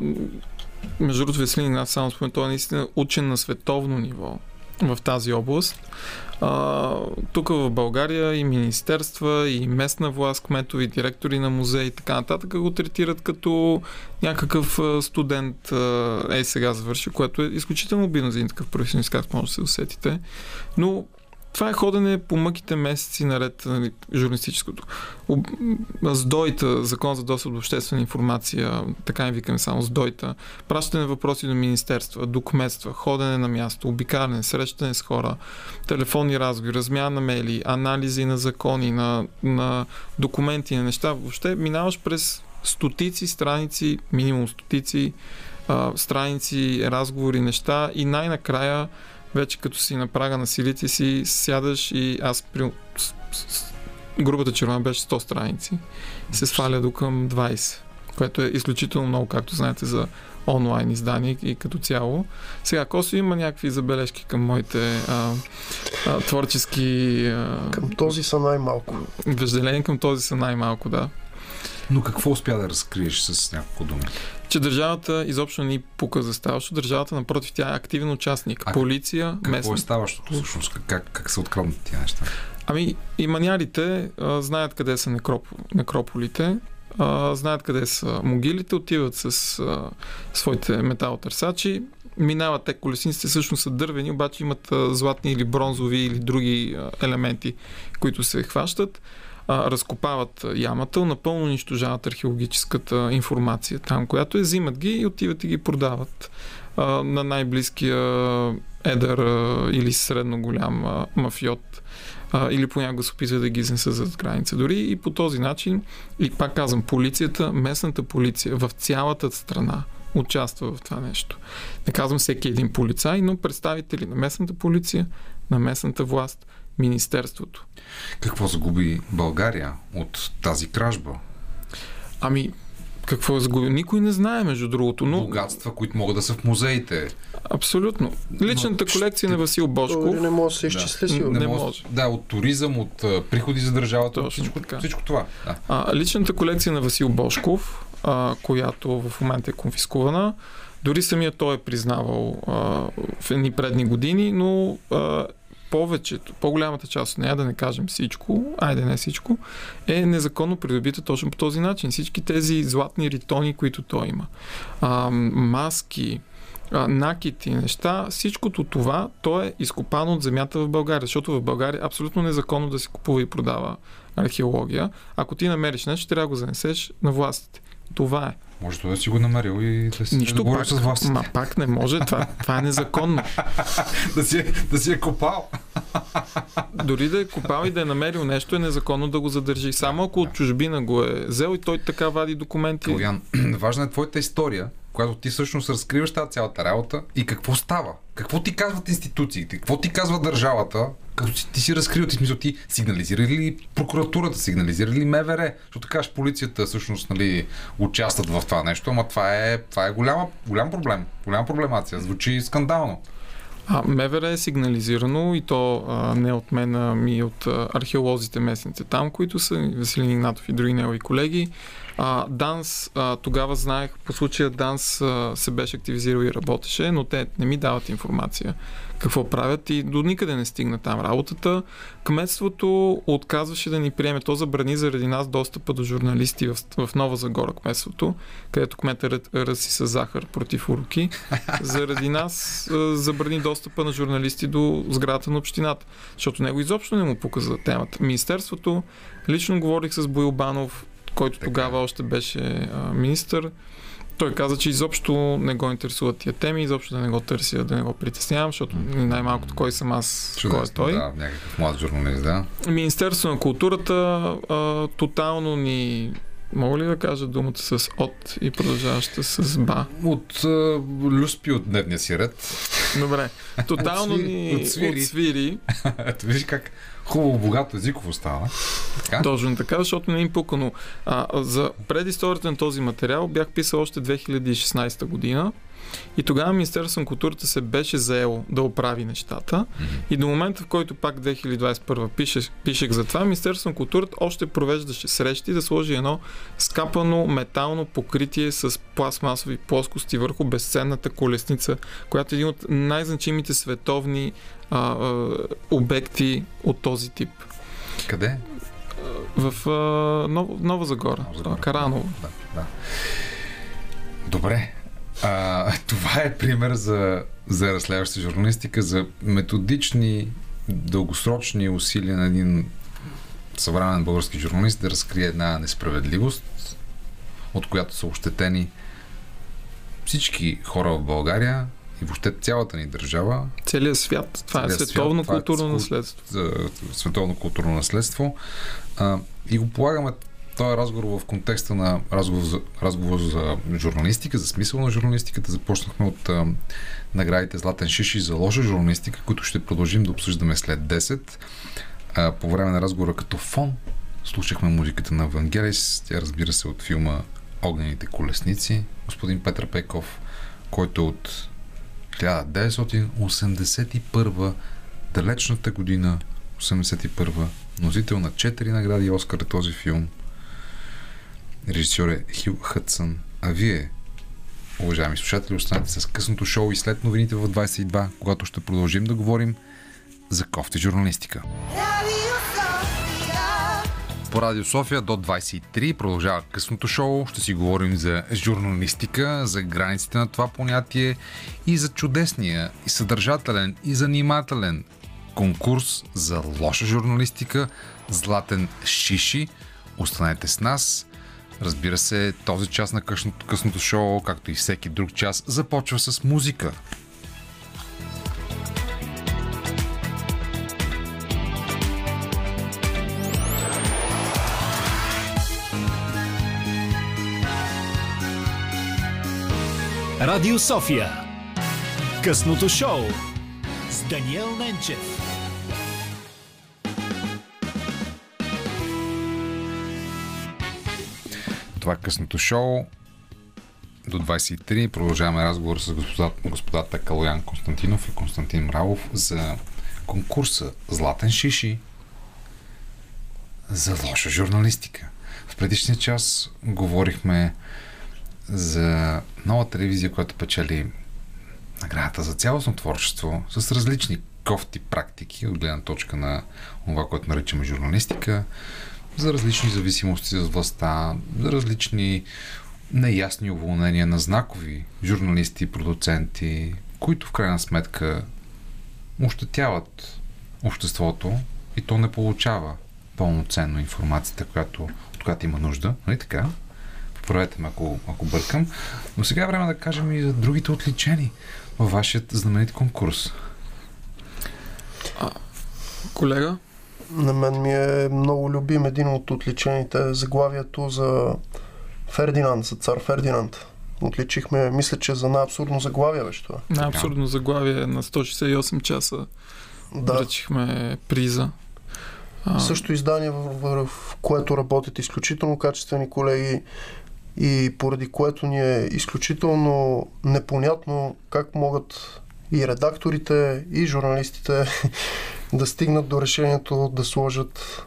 между другото, Веселин Игнат, само спомена, той е наистина учен на световно ниво в тази област. А, тук в България и министерства, и местна власт, кметови, директори на музеи и така нататък го третират като някакъв студент, ей сега завърши, което е изключително обидно за един такъв професионалист, както може да се усетите. Но това е ходене по мъките месеци наред нали, журналистическото. Об- м, С дойта, закон за достъп до обществена информация, така им викаме само с дойта, пращане въпроси до министерства, до кметства, ходене на място, обикаляне, срещане с хора, телефонни разговори, размяна на мейли, анализи на закони, на, на документи, на неща. Въобще минаваш през стотици страници, минимум стотици а, страници, разговори, неща и най-накрая вече като си на прага на силите си, сядаш и аз при... с, с, с, грубата червена беше 100 страници. Се сваля до към 20, което е изключително много, както знаете, за онлайн издание и като цяло. Сега, Косо има някакви забележки към моите а, а, творчески а, Към този са най-малко. въжделения към този са най-малко, да. Но какво успя да разкриеш с няколко думи? Че държавата изобщо не пука за ставащо. Държавата, напротив, тя е активен участник. А Полиция, Какво местна е ставащото всъщност? Как, как се откраднат тия неща? Ами и манярите а, знаят къде са некроп, некрополите, а, знаят къде са могилите, отиват с а, своите металотърсачи, минават те колесниците, всъщност са дървени, обаче имат а, златни или бронзови или други а, елементи, които се хващат. А, разкопават ямата, напълно унищожават археологическата информация там, която е, взимат ги и отиват и ги продават а, на най-близкия едър а, или средно голям а, мафиот а, или понякога се опитват да ги изнесат зад граница. Дори и по този начин, и пак казвам, полицията, местната полиция в цялата страна участва в това нещо. Не казвам всеки един полицай, но представители на местната полиция, на местната власт, Министерството. Какво загуби България от тази кражба? Ами, какво е загубил? Никой не знае, между другото, но Богатства, които могат да са в музеите. абсолютно. Личната Но колекция на Васил Бошков, не може да се изчисли сигурно. Не може. може. Да, от туризъм, от приходи за държавата, от Точно всичко, така. всичко това. Да. А, личната колекция на Васил Бошков, а, която в момента е конфискувана, дори самия той е признавал а, в едни предни години, но а, повечето, по-голямата част от нея, да не кажем всичко, айде не всичко, е незаконно придобита точно по този начин. Всички тези златни ритони, които той има, а, маски, накити, неща, всичкото това, то е изкопано от земята в България, защото в България е абсолютно незаконно да се купува и продава археология. Ако ти намериш нещо, трябва да го занесеш на властите. Това е. Може да си го намерил и да си Нищо пак. с вас. Ма пак не може. Това, това е незаконно. *laughs* да, си, е- да си е копал. *laughs* Дори да е копал и да е намерил нещо, е незаконно да го задържи. Само ако от чужбина го е взел и той така вади документи. Калян, *clears throat* важна е твоята история, която ти всъщност разкриваш тази цялата работа и какво става. Какво ти казват институциите, какво ти казва държавата, като си, ти си разкрил, ти смисъл ти сигнализира ли прокуратурата, сигнализира ли МВР, защото кажеш полицията всъщност нали, участват в това нещо, ама това е, това е голяма, голям проблем, голяма проблемация, звучи скандално. А, МВР е сигнализирано и то а, не от мен, ами от археолозите местните там, които са Веселин Игнатов и други негови колеги. А, Данс, а, тогава знаех, по случая Данс а, се беше активизирал и работеше, но те не ми дават информация какво правят и до никъде не стигна там работата. Кметството отказваше да ни приеме. То забрани заради нас достъпа до журналисти в, в Нова Загора кметството, където кмета ръ- ръси с захар против уроки. Заради нас а, забрани достъпа на журналисти до сградата на общината, защото него изобщо не му показа темата. Министерството, лично говорих с Боилбанов, който Така. тогава още беше а, министър. Той каза, че изобщо не го интересуват тия теми, изобщо да не го търся, да не го притеснявам, защото най-малкото кой съм аз, кой е Чудесно, той. Да, някакъв млад журналист, да. Министерство на културата а, тотално ни Мога ли да кажа думата с от и продължаваща с ба? От а, люспи от дневния си ред. Добре. *laughs* Тотално ни Отсвири. отсвири. *laughs* Ето виж как хубаво, богато езиково става. Така? Точно така, защото не им пука, но а, за предисторията на този материал бях писал още 2016 година и тогава Министерството на културата се беше заело да оправи нещата и до момента, в който пак 2021 пишех, пишех за това, Министерството на културата още провеждаше срещи да сложи едно скапано метално покритие с пластмасови плоскости върху безценната колесница, която е един от най-значимите световни а, а, обекти от този тип. Къде? В а, Нова, Нова Загора, Нова Загора. Караново. Да, да. Добре. А, това е пример за, за разследваща журналистика, за методични дългосрочни усилия на един съвременен български журналист да разкрие една несправедливост, от която са ощетени всички хора в България и въобще цялата ни държава. Целият свят. Това е Целият световно свят, това е културно наследство. световно културно наследство. А, и го полагаме този разговор в контекста на разговор за, разговор за журналистика, за смисъл на журналистиката. Започнахме от а, наградите Златен Шиши за лоша журналистика, които ще продължим да обсъждаме след 10. А, по време на разговора като фон слушахме музиката на Вангелис. Тя разбира се от филма Огнените колесници. Господин Петър Пеков, който е от 1981 далечната година 81 носител на 4 награди Оскар е този филм. Режисьор е Хил Хътсън. А вие, уважаеми слушатели, останете с късното шоу и след новините в 22, когато ще продължим да говорим за кофти журналистика. По Радио София до 23 продължава късното шоу. Ще си говорим за журналистика, за границите на това понятие и за чудесния и съдържателен и занимателен конкурс за лоша журналистика Златен Шиши. Останете с нас. Разбира се, този час на късното, късното шоу, както и всеки друг час, започва с музика. Радио София. Късното шоу с Даниел Ненчев. Това късното шоу. До 23 продължаваме разговор с господа, господата Калоян Константинов и Константин Мравов за конкурса Златен Шиши за лоша журналистика. В предишния час говорихме за нова телевизия, която печели наградата за цялостно творчество с различни кофти практики от гледна точка на това, което наричаме журналистика, за различни зависимости с властта, за различни неясни уволнения на знакови журналисти и продуценти, които в крайна сметка ощетяват обществото и то не получава пълноценно информацията, която, от която има нужда. Нали така? Поправете ме, ако, ако бъркам. Но сега е време да кажем и за другите отличени във вашият знаменит конкурс. Колега? На мен ми е много любим един от отличените заглавието за Фердинанд, за цар Фердинанд. Отличихме, мисля, че за най-абсурдно заглавие беше това. На абсурдно заглавие на 168 часа Да. връчихме приза. А, Също издание, в, в, в което работят изключително качествени колеги и поради което ни е изключително непонятно как могат и редакторите, и журналистите *laughs* да стигнат до решението да сложат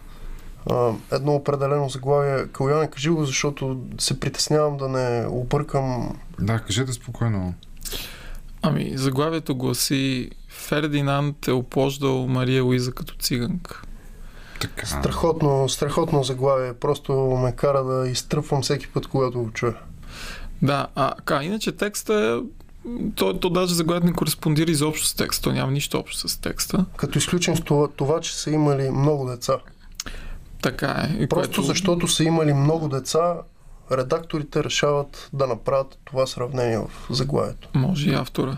а, едно определено заглавие. Каляне, кажи го, защото се притеснявам да не объркам. Да, кажете спокойно. Ами, заглавието гласи Фердинанд е оплождал Мария Луиза като циганка. Така. Страхотно, страхотно заглавие. Просто ме кара да изтръпвам всеки път, когато го чуя. Да, а ка, иначе текста е... То, то даже заглавието не кореспондира изобщо с текста. То няма нищо общо с текста. Като изключим с това, това, че са имали много деца. Така е. И Просто което... защото са имали много деца, редакторите решават да направят това сравнение в заглавието. Може и автора.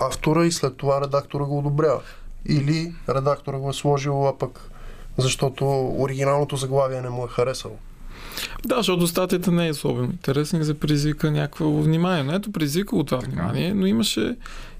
Автора и след това редактора го одобрява. Или редактора го е сложил, а пък защото оригиналното заглавие не му е харесало. Да, защото статията не е особено интересна и за предизвика някакво внимание. Но ето предизвикало това Така. внимание, но имаше,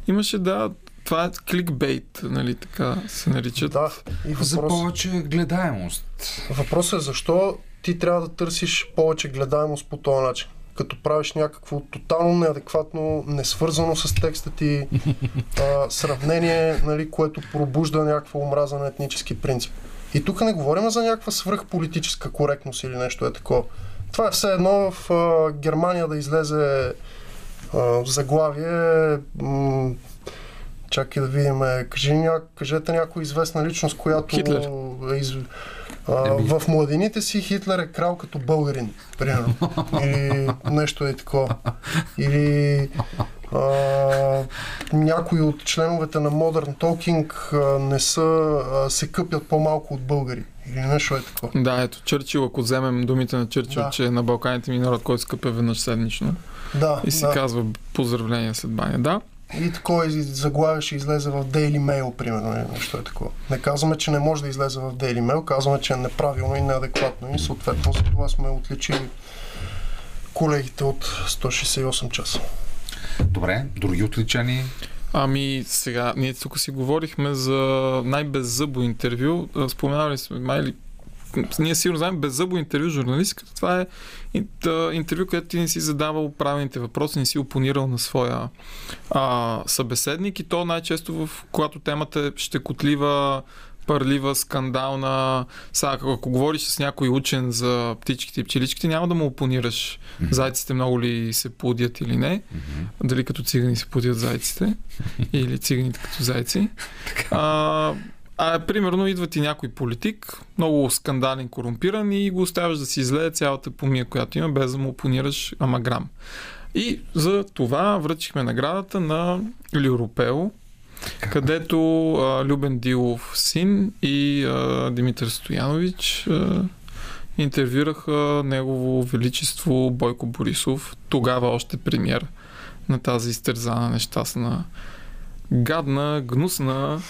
имаше, да, това е кликбейт, нали, така се наричат. Да, и За въпрос, повече гледаемост. въпросът е защо ти трябва да търсиш повече гледаемост по този начин. Като правиш някакво тотално неадекватно, несвързано с текста ти *laughs* а, сравнение, нали, което пробужда някаква омраза на етнически принцип. И тук не говорим за някаква свръхполитическа коректност или нещо е такова. Това е все едно в а, Германия да излезе а, заглавие. М- чакай да видим. е, Кажи, ня... Кажете някоя известна личност, която Хитлер. е из... а, в младените си Хитлер е крал като българин, примерно. *laughs* Или нещо е такова. Или а, някои от членовете на Modern Talking а, не са, а, се къпят по-малко от българи. Или нещо е такова. Да, ето Чърчил, ако вземем думите на Чърчил, Да. че на Балканите ми народ, който скъпя веднъж седмично Да, и си да. казва поздравления след баня. Да, И такова заглавие ще излезе в Daily Mail, примерно, или нещо е такова. Не казваме, че не може да излезе в Daily Mail, казваме, че е неправилно и неадекватно. И съответно за това сме отличили колегите от 168 часа. Добре, други отличани. Ами сега, ние тук си говорихме за най-беззъбо интервю. Споменавали сме, май ли, ние сигурно знаем, беззъбо интервю журналистката. Това е интервю, където ти не си задавал правилните въпроси, не си опонирал на своя а, събеседник и то най-често в когато темата е щекотлива, пърлива, скандална. Сега, ако, говориш с някой учен за птичките и пчеличките, няма да му опонираш зайците много ли се плодят или не. Дали като цигани се плодят зайците *laughs* или циганите като зайци. А, а примерно идва ти някой политик, много скандален, корумпиран и го оставяш да си излее цялата помия, която има, без да му опонираш ама грам. И за това връчихме наградата на Люропео, където а, Любен Дилов син и а, Димитър Стоянович а, интервюраха негово величество Бойко Борисов, тогава още премьер на тази изтерзана нещастна гадна, гнусна,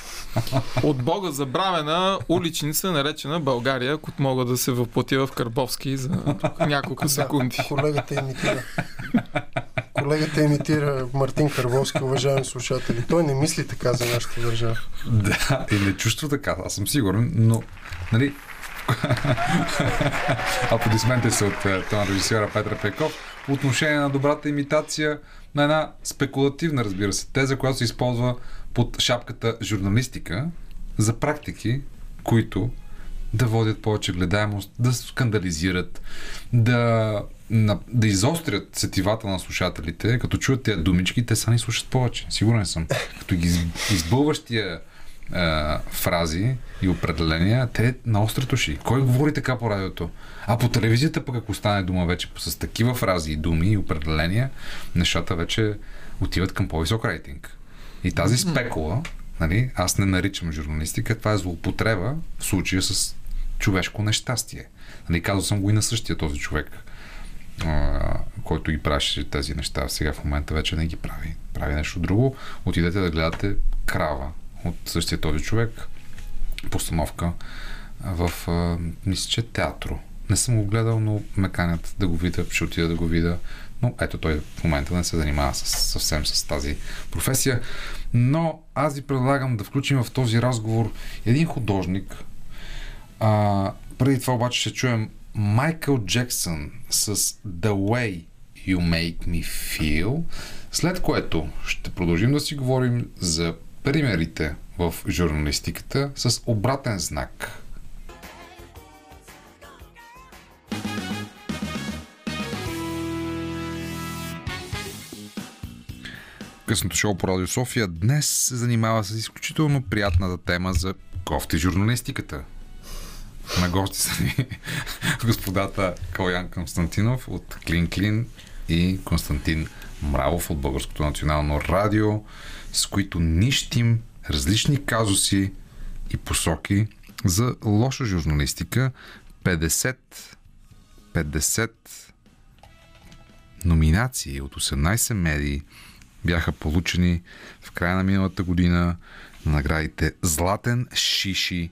от Бога забравена уличница, наречена България, ако мога да се въплатя в Карбовски за няколко секунди. Колегата имитира. Колегата имитира Мартин Карбовски, уважаеми слушатели. Той не мисли така за нашата държава. Да, и не чувства така, аз съм сигурен, но, нали, *laughs* аплодисменти са от е, това на режисьора Петър Пеков по отношение на добрата имитация на една спекулативна, разбира се, теза, която се използва под шапката журналистика за практики, които да водят повече гледаемост, да скандализират, да, на, да изострят сетивата на слушателите, като чуят тези думички, те са ни слушат повече. Сигурен съм. Като ги из- избълваш тия е, фрази и определения, те наострят уши. Кой говори така по радиото? А по телевизията пък ако стане дума вече с такива фрази и думи и определения, нещата вече отиват към по-висок рейтинг. И тази спекула, нали, аз не наричам журналистика, това е злоупотреба в случая с човешко нещастие. Нали, казал съм го и на същия този човек, а, който ги правеше тези неща. Сега в момента вече не ги прави. Прави нещо друго. Отидете да гледате крава от същия този човек. Постановка в, а, мисля, че театро. Не съм го гледал, но ме канят да го видя, ще отида да го видя. Но ето той в момента не се занимава с, съвсем с тази професия. Но аз ви предлагам да включим в този разговор един художник. А, преди това обаче ще чуем Майкъл Джексън с The Way You Make Me Feel, след което ще продължим да си говорим за примерите в журналистиката с обратен знак. Късното шоу по Радио София днес се занимава с изключително приятната тема за кофти журналистиката. На гости са ни *laughs* господата Калян Константинов от Клин Клин и Константин Мравов от Българското национално радио, с които нищим различни казуси и посоки за лоша журналистика. 50 50 номинации от 18 медии бяха получени в края на миналата година на наградите Златен Шиши.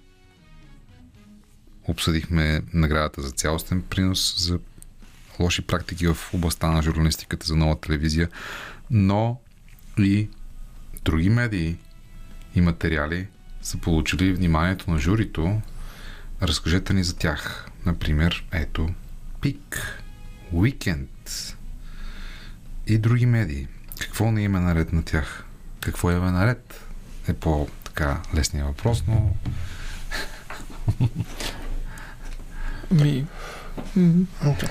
Обсъдихме наградата за цялостен принос за лоши практики в областта на журналистиката за нова телевизия, но и други медии и материали са получили вниманието на журито. Разкажете ни за тях. Например, ето Пик, Уикенд и други медии. Какво не има наред на тях? Какво е наред? Е по-така лесния въпрос, но *laughs* Ми,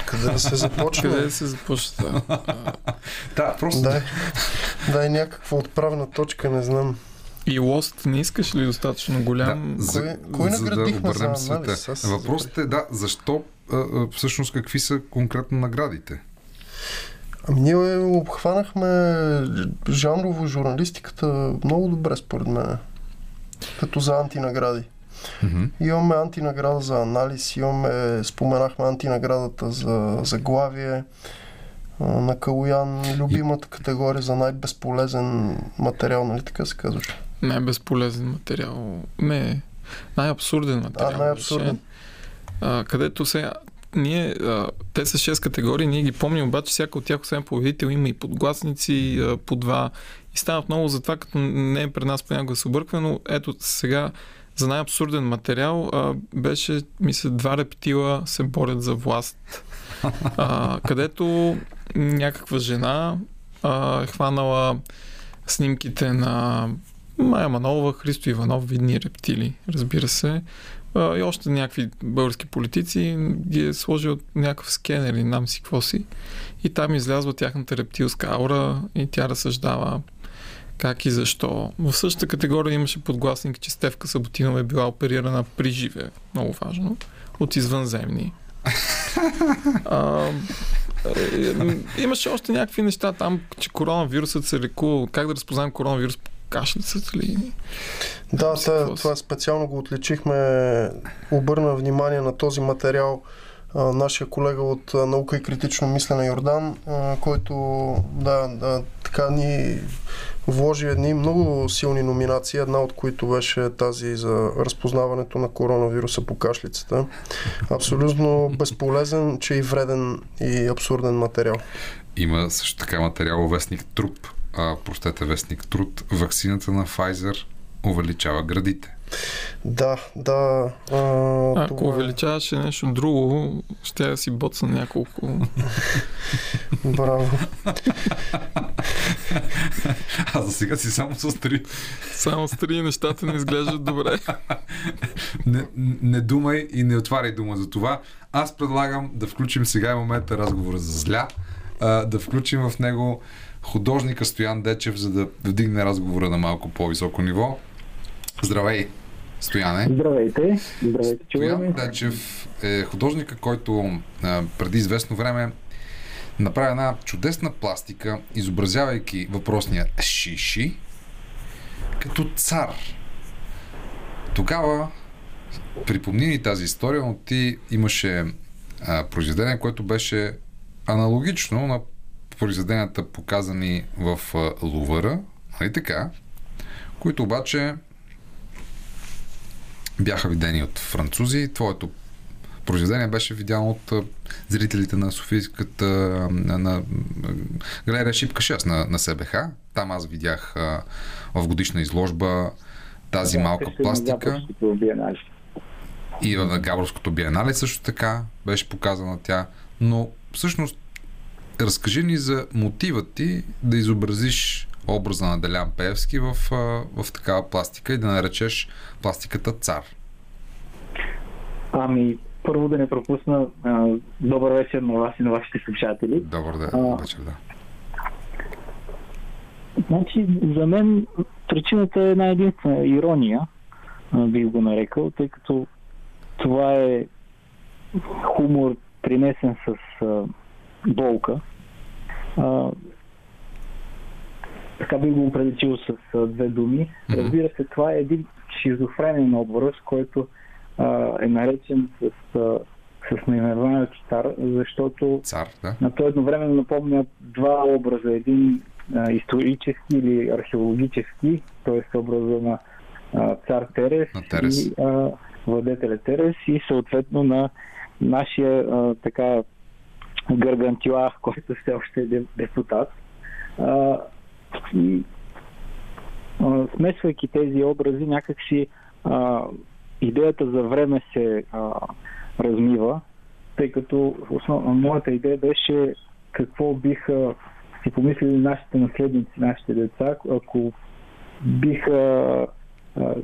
Къде да се започне? къде да се започва? Да, просто Дай, дай някаква отправна точка, не знам. И лост не искаш ли достатъчно голям? Да, за, Кой- кой за да обърнем за света. Се Въпросът е, да, защо, всъщност какви са конкретно наградите? Ами ние обхванахме жанрово журналистиката много добре, според мен. Като за антинагради. Мгм. Имаме антинаграда за анализ, имаме, споменахме антинаградата за заглавие на Калоян, любимата категория за най-безполезен материал, нали така се казваше? Най-безполезен материал. Не, най-абсурден материал. А, най-абсурден. А, където сега ние, а, те са 6 категории, ние ги помним, обаче всяка от тях, освен победител, има и подгласници а, по два. И стават много за това, като не е пред нас понякога да се обърква, но ето сега за най-абсурден материал а, беше, мисля, два рептила се борят за власт. А, където някаква жена а, е хванала снимките на Майя Манолова, Христо Иванов, видни рептили, разбира се. А, и още някакви български политици ги е сложил някакъв скенер или нам си какво си. И там излязва тяхната рептилска аура и тя разсъждава как и защо. В същата категория имаше подгласник, че Стевка Саботинова е била оперирана при живе. Много важно. От извънземни. *laughs* А, е, имаше още някакви неща там, че коронавирусът се лекува. Как да разпознаем коронавирус по кашлицата ли? Да, си това, специално го отличихме. Обърна внимание на този материал нашия колега от наука и критично мислене Йордан, който да, да, така ни вложи едни много силни номинации, една от които беше тази за разпознаването на коронавируса по кашлицата. Абсолютно безполезен, че и вреден и абсурден материал. Има също така материал вестник Труп. А, простете, вестник Труд. Ваксината на Pfizer увеличава градите. Да, да. А, Ако това е- увеличаваше нещо друго, ще я да си боцна няколко. Браво. А за сега си само с три. Само с три нещата не изглеждат добре. Не, не думай и не отваряй дума за това. Аз предлагам да включим сега е момента разговора за зля, а, да включим в него художника Стоян Дечев, за да вдигне разговора на малко по-високо ниво. Здравей, Стояне. Здравейте, здравейте. Стоян Дечев е художника, който а, преди известно време направи една чудесна пластика, изобразявайки въпросния Шиши като цар. Тогава припомни ни тази история, но ти имаше а, произведение, което беше аналогично на произведенията показани в Лувъра, нали така, които обаче бяха видени от французи. Твоето произведение беше видяно от зрителите на Софийската на, на, галерия Шипка 6 на, на СБХ. Там аз видях а, в годишна изложба тази Да, малка пластика. И на Габровското биенале също така беше показана тя. Но всъщност разкажи ни за мотива ти да изобразиш образа на Делян Пеевски в, в такава пластика и да наречеш пластиката цар. Ами, първо да не пропусна а, добър вечер на вас и на вашите слушатели. Добър ден, А. вечер, да. Значи, за мен причината е една единствена ирония, бих го нарекал, тъй като това е хумор принесен с а, болка. А, така бих го определил с две думи. Разбира се, това е един шизофренен образ, който а, е наречен с, а, с наименованието Стар, защото Цар, да. на то едновременно напомня два образа. Един а, исторически или археологически, т.е. образа на а, цар Терес, На Терес. и а, владетеля Терес и съответно на нашия а, така Гаргантюа, който все още е де- депутат. А, и а, смесвайки тези образи, някакси а, идеята за време се а, размива, тъй като основ... моята идея беше какво биха си помислили нашите наследници, нашите деца, ако биха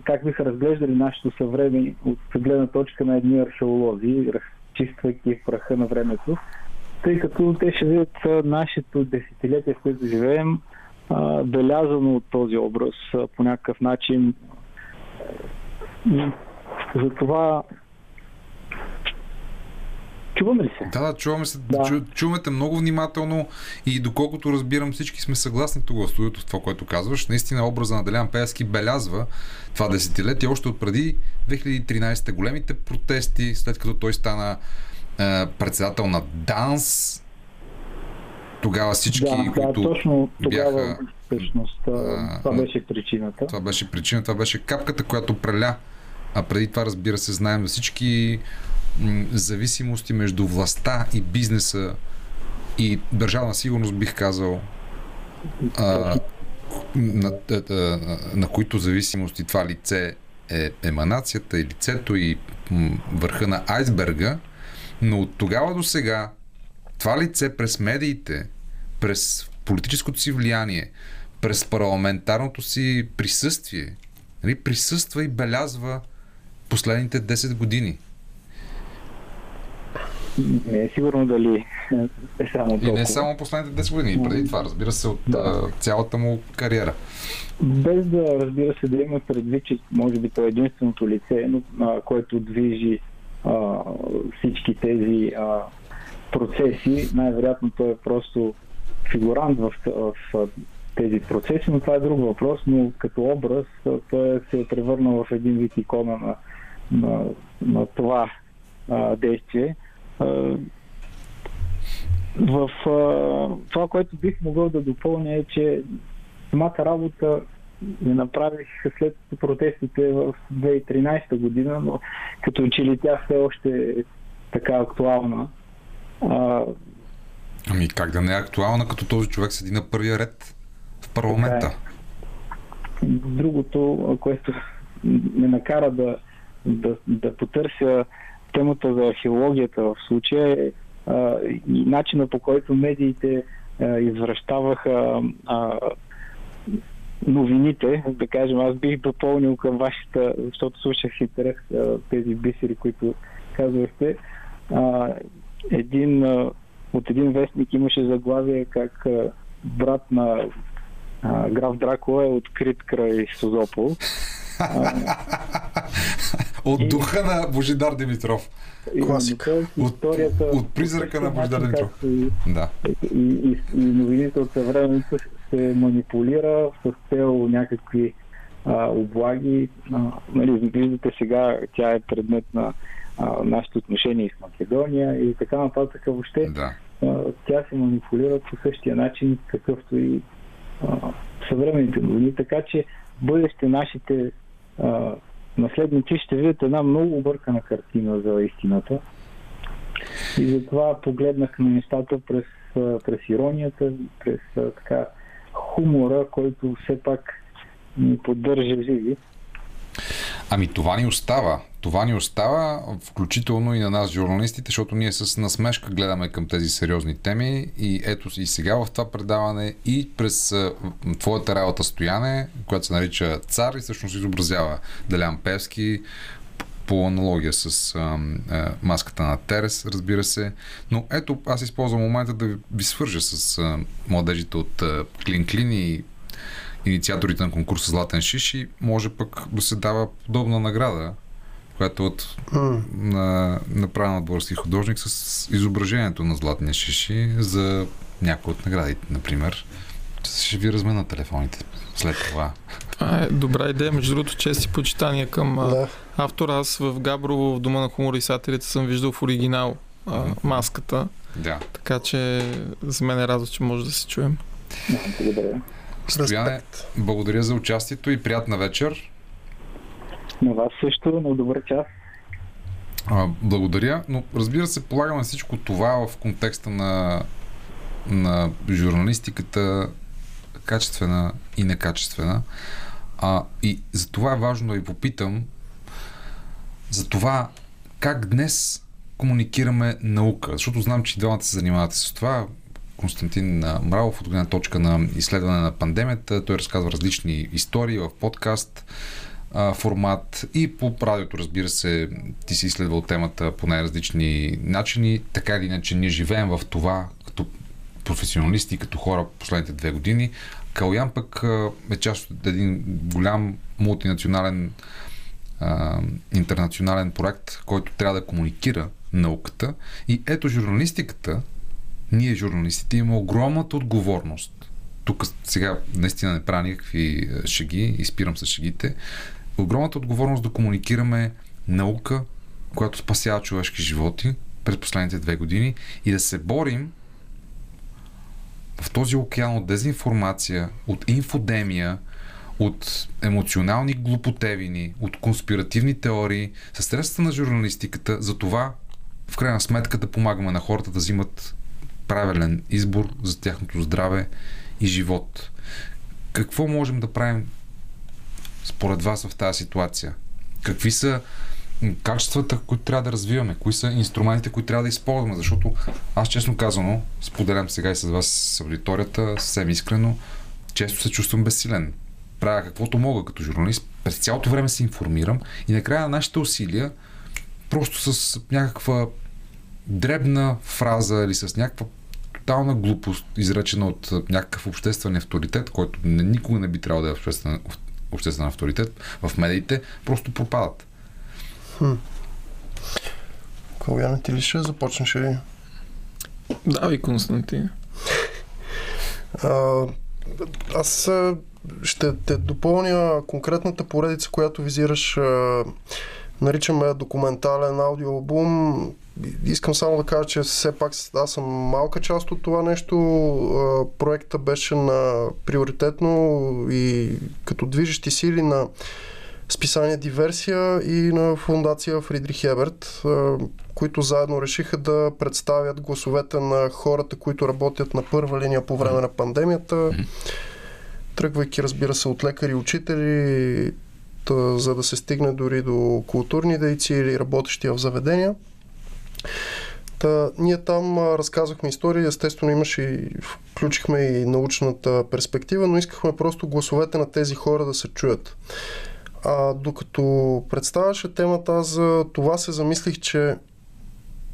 как биха разглеждали нашето съвреме от гледна точка на едни археолози, разчиствайки в праха на времето, тъй като те ще видят нашето десетилетие, в което живеем, а, белязано от този образ а, по някакъв начин. И Затова Чуваме ли се? Да, чуваме се. Да. Чу, чуваме те много внимателно и доколкото разбирам всички сме съгласни тук в студиото в това, което казваш. Наистина образа на Делян Пеевски белязва това десетилетие още от преди 2013 големите протести, след като той стана е, председател на ДАНС. Тогава всички, да, които да, точно тогава бяха всъщност а, това беше причината. Това беше причина, това беше капката, която преля. А преди това, разбира се, знаем за всички м, зависимости между властта и бизнеса и държавна сигурност, бих казал, а, на, а, а, на които зависимости това лице е еманацията и лицето и върха на айсберга, но от тогава до сега това лице през медиите, през политическото си влияние, през парламентарното си присъствие, нали, присъства и белязва последните 10 години. Не е сигурно дали е само толкова. И не само последните 10 години, и преди това, разбира се, от да. цялата му кариера. Без да, разбира се, да има предвид, че може би това е единственото лице, но, а, което движи а, всички тези а, процеси, най-вероятно той е просто фигурант в, в, в тези процеси, но това е друг въпрос, но като образ той се е превърнал в един вид икона на, на, на това а, действие. А, в а, това, което бих могъл да допълня е, че самата работа не направих след протестите в 2013 година, но като че ли тя все още е така актуална. А, Ами как да не е актуална, като този човек седи на първия ред в парламента? Другото, което ме накара да, да, да потърся темата за археологията в случая е и начина по който медиите а, извръщаваха а, новините, да кажем, аз бих допълнил към вашата, защото слушах интерес а, тези бисери, които казвахте. А, един, а, от един вестник имаше заглавие как а, брат на а, граф Дракула е открит край Созопол. *laughs* От духа на Божидар Димитров. Класика. От, Историята, от призрака на Божидар Димитров. и, Да. и, и, и новините от съвременето се манипулира с цел някакви а, облаги. А, нали, виждате сега, тя е предмет на а, нашите отношения и с Македония и така нататък. Въобще Да. Тя се манипулира по същия начин, какъвто и а, съвременните новини. Така че бъдеще нашите а, наследници ще видят една много объркана картина за истината. И затова погледнах на нещата през, през иронията, през така хумора, който все пак ни поддържа живи. Ами това ни остава. Това ни остава, включително и на нас, журналистите, защото ние с насмешка гледаме към тези сериозни теми и ето и сега в това предаване и през твоята работа Стояне, която се нарича Цар и всъщност изобразява Делян Певски по аналогия с а, а, маската на Терес, разбира се. Но ето, аз използвам момента да ви свържа с а, младежите от а, Клин Клин и инициаторите на конкурса Златен шиш и може пък да се дава подобна награда, която от на, направена от български художник с изображението на Златния шиши за някои от наградите, например. Ще ви размена телефоните след това. Това е добра идея. Между другото, чести почитания към Да. автора. Аз в Габрово, в Дома на хумора и сателите съм виждал в оригинал а, маската. Да. Така че за мен е радост, че може да се чуем. Да, благодаря. Стояне, благодаря за участието и приятна вечер. На вас също, на добър час. А, благодаря, но разбира се, полагаме всичко това в контекста на, на журналистиката качествена и некачествена. А, и за това е важно да ви попитам за това как днес комуникираме наука, защото знам, че двамата се занимавате с това. Константин Мравов от гледна точка на изследване на пандемията. Той разказва различни истории в подкаст формат и по радиото, разбира се, ти си изследвал темата по най-различни начини. Така или иначе, ние живеем в това като професионалисти, като хора последните две години. Калян пък е част от един голям мултинационален интернационален проект, който трябва да комуникира науката. И ето журналистиката, ние журналистите имаме огромната отговорност. Тук сега наистина не правя никакви е, шеги, изпирам с шегите. Огромната отговорност да комуникираме наука, която спасява човешки животи през последните две години и да се борим в този океан от дезинформация, от инфодемия, от емоционални глупотевини, от конспиративни теории, със средствата на журналистиката, за това в крайна сметка да помагаме на хората да взимат правилен избор за тяхното здраве и живот. Какво можем да правим според вас в тази ситуация? Какви са качествата, които трябва да развиваме? Кои са инструментите, които трябва да използваме? Защото аз честно казано, споделям сега и с вас с аудиторията, съвсем искрено, често се чувствам безсилен. Правя каквото мога като журналист, през цялото време се информирам и накрая на нашите усилия, просто с някаква дребна фраза или с някаква тотална глупост, изречена от някакъв обществен авторитет, който никога не би трябвало да е обществен, обществен авторитет в медиите, просто пропадат. Хм. Каляна, ти ли ще започнеш ли? Да, и Константин. А, аз ще те допълня конкретната поредица, която визираш. Наричаме документален аудиоалбум. Искам само да кажа, че все пак аз съм малка част от това нещо. Проекта беше на приоритетно и като движещи сили на списание Диверсия и на фундация Фридрих Еберт, които заедно решиха да представят гласовете на хората, които работят на първа линия по време на пандемията, тръгвайки, разбира се, от лекари и учители, за да се стигне дори до културни дейци или работещи в заведения. Та, ние там разказахме истории, естествено имаше и включихме и научната перспектива, но искахме просто гласовете на тези хора да се чуят. А докато представяше темата, за това се замислих, че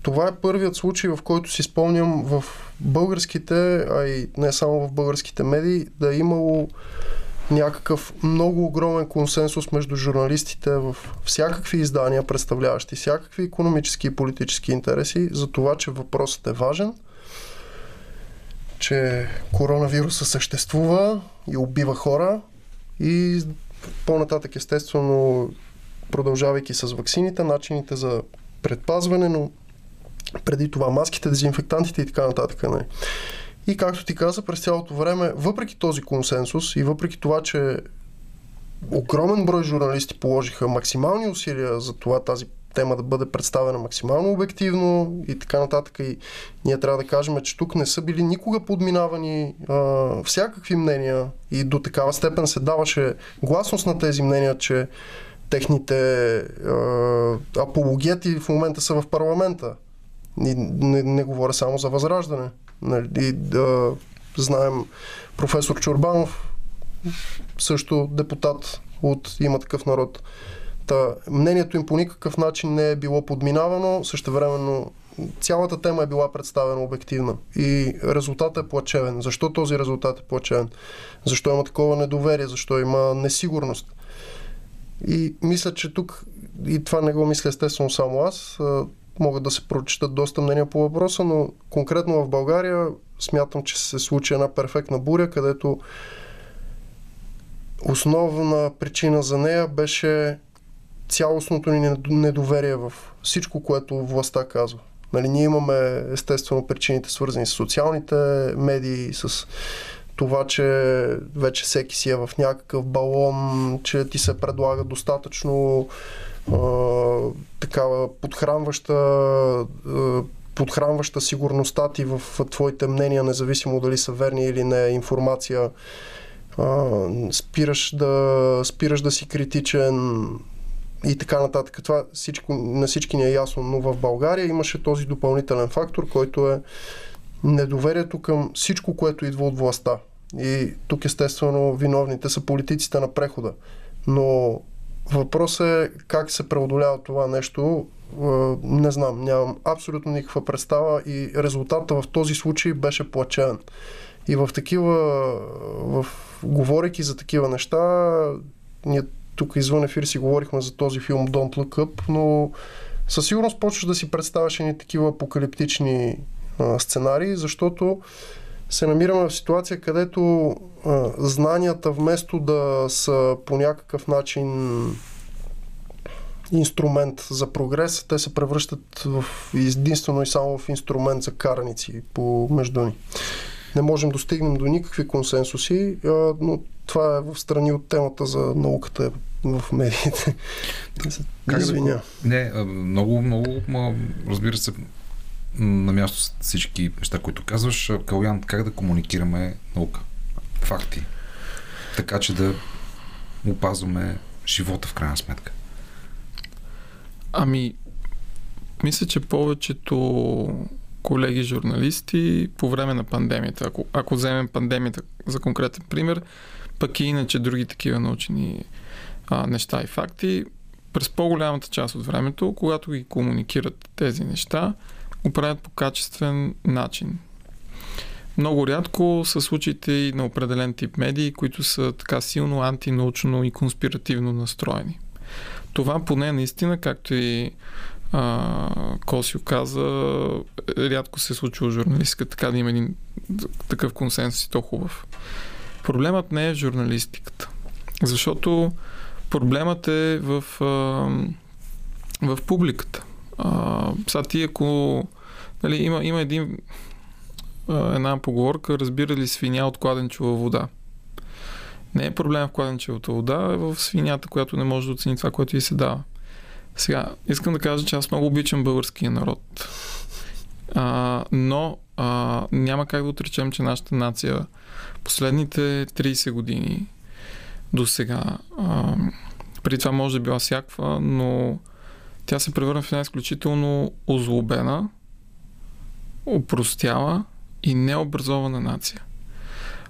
това е първият случай, в който си спомням в българските, а и не само в българските медии, да е имало някакъв много огромен консенсус между журналистите в всякакви издания, представляващи всякакви економически и политически интереси, за това, че въпросът е важен, че коронавируса съществува и убива хора и по-нататък естествено продължавайки с ваксините, начините за предпазване, но преди това маските, дезинфектантите и така нататък. Не. И както ти каза, през цялото време, въпреки този консенсус и въпреки това, че огромен брой журналисти положиха максимални усилия за това тази тема да бъде представена максимално обективно и така нататък. И ние трябва да кажем, че тук не са били никога подминавани а, всякакви мнения и до такава степен се даваше гласност на тези мнения, че техните а, апологети в момента са в парламента. И не, не говоря само за възраждане. Нали, да знаем професор Чурбанов, също депутат от има такъв народ. Та, мнението им по никакъв начин не е било подминавано, същевременно цялата тема е била представена обективна и резултатът е плачевен. Защо този резултат е плачевен? Защо има такова недоверие? Защо има несигурност? И мисля, че тук, и това не го мисля естествено само аз, могат да се прочитат доста мнения по въпроса, но конкретно в България смятам, че се случи една перфектна буря, където основна причина за нея беше цялостното ни недоверие в всичко, което властта казва. Нали, ние имаме естествено причините свързани с социалните медии, с това, че вече всеки си е в някакъв балон, че ти се предлага достатъчно такава подхранваща подхранваща сигурността ти в твоите мнения, независимо дали са верни или не, информация. Спираш, да, спираш да си критичен и така нататък. Това всичко, на всички ни е ясно, но в България имаше този допълнителен фактор, който е недоверието към всичко, което идва от властта. И тук естествено виновните са политиците на прехода. Но въпросът е как се преодолява това нещо. Не знам, нямам абсолютно никаква представа и резултата в този случай беше плачен. И в такива, в, говорейки за такива неща, ние тук извън ефир си говорихме за този филм Don't Look Up, но със сигурност почваш да си представяш едни такива апокалиптични а, сценарии, защото се намираме в ситуация, където а, знанията вместо да са по някакъв начин инструмент за прогрес, те се превръщат в единствено и само в инструмент за караници по между ни. Не можем да стигнем до никакви консенсуси, а, но това е в страни от темата за науката в медиите. Как да Извиня. Не, много, много, разбира се, на място с всички неща, които казваш. Калян, как да комуникираме наука? Факти. Така, че да опазваме живота в крайна сметка. Ами, мисля, че повечето колеги журналисти по време на пандемията, ако, ако вземем пандемията за конкретен пример, пък и иначе други такива научени а, неща и факти, през по-голямата част от времето, когато ги комуникират тези неща, го правят по качествен начин. Много рядко са случаите и на определен тип медии, които са така силно антинаучно и конспиративно настроени. Това поне наистина, както и а, Косио каза, рядко се е случва в журналистика така да има един такъв консенсус и то хубав. Проблемът не е в журналистиката. Защото проблемът е в, а, в публиката. А, сега ти ако нали, има, има един, една поговорка, разбира ли свиня от кладенчова вода. Не е проблем в кладенчевата вода, е в свинята, която не може да оцени това, което и се дава. Сега, искам да кажа, че аз много обичам българския народ. А, но а, няма как да отречем, че нашата нация последните 30 години до сега, а, преди това може да била всякаква, но тя се превърна в една изключително озлобена, опростяла и необразована нация.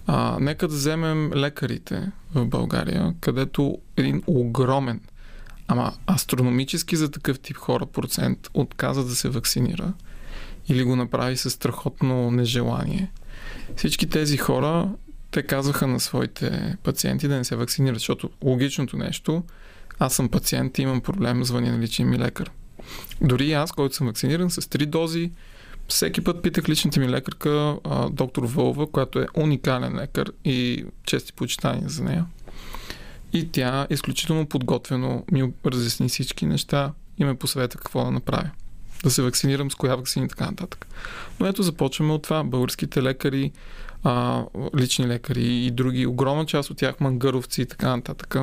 А, нека да вземем лекарите в България, където един огромен, ама астрономически за такъв тип хора процент отказа да се вакцинира или го направи със страхотно нежелание. Всички тези хора, те казваха на своите пациенти да не се вакцинират, защото логичното нещо, аз съм пациент и имам проблем, звъня на личния ми лекар. Дори аз, който съм вакциниран с три дози, всеки път питах личната ми лекарка, а, доктор Вълва, която е уникален лекар и чести почитания за нея. И тя изключително подготвено ми разясни всички неща и ме посъвета какво да направя. Да се вакцинирам, с коя вакцина и така нататък. Но ето започваме от това. Българските лекари, а, лични лекари и други, огромна част от тях мангъровци и така нататък,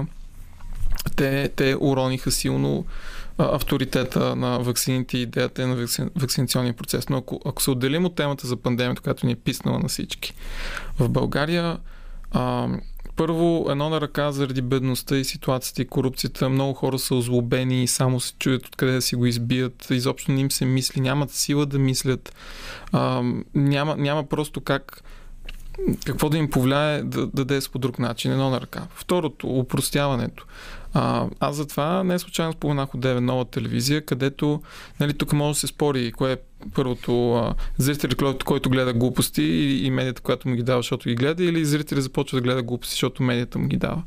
те, те урониха силно авторитета на вакцините и идеята е на вакци... вакцинационния процес. Но ако, ако се отделим от темата за пандемията, която ни е писнала на всички, в България а, първо, едно на ръка заради бедността и ситуацията и корупцията. Много хора са озлобени и само се чуят откъде да си го избият. Изобщо не им се мисли, нямат сила да мислят. А, няма, няма просто как какво да им повлияе да, да действа по друг начин. Едно на ръка. Второто, упростяването. А, аз затова не случайно споменах от 9 нова телевизия, където нали, тук може да се спори кое е първото а, зрители, който, гледа глупости и, и медията, която му ги дава, защото ги гледа, или зрители започва да гледа глупости, защото медията му ги дава.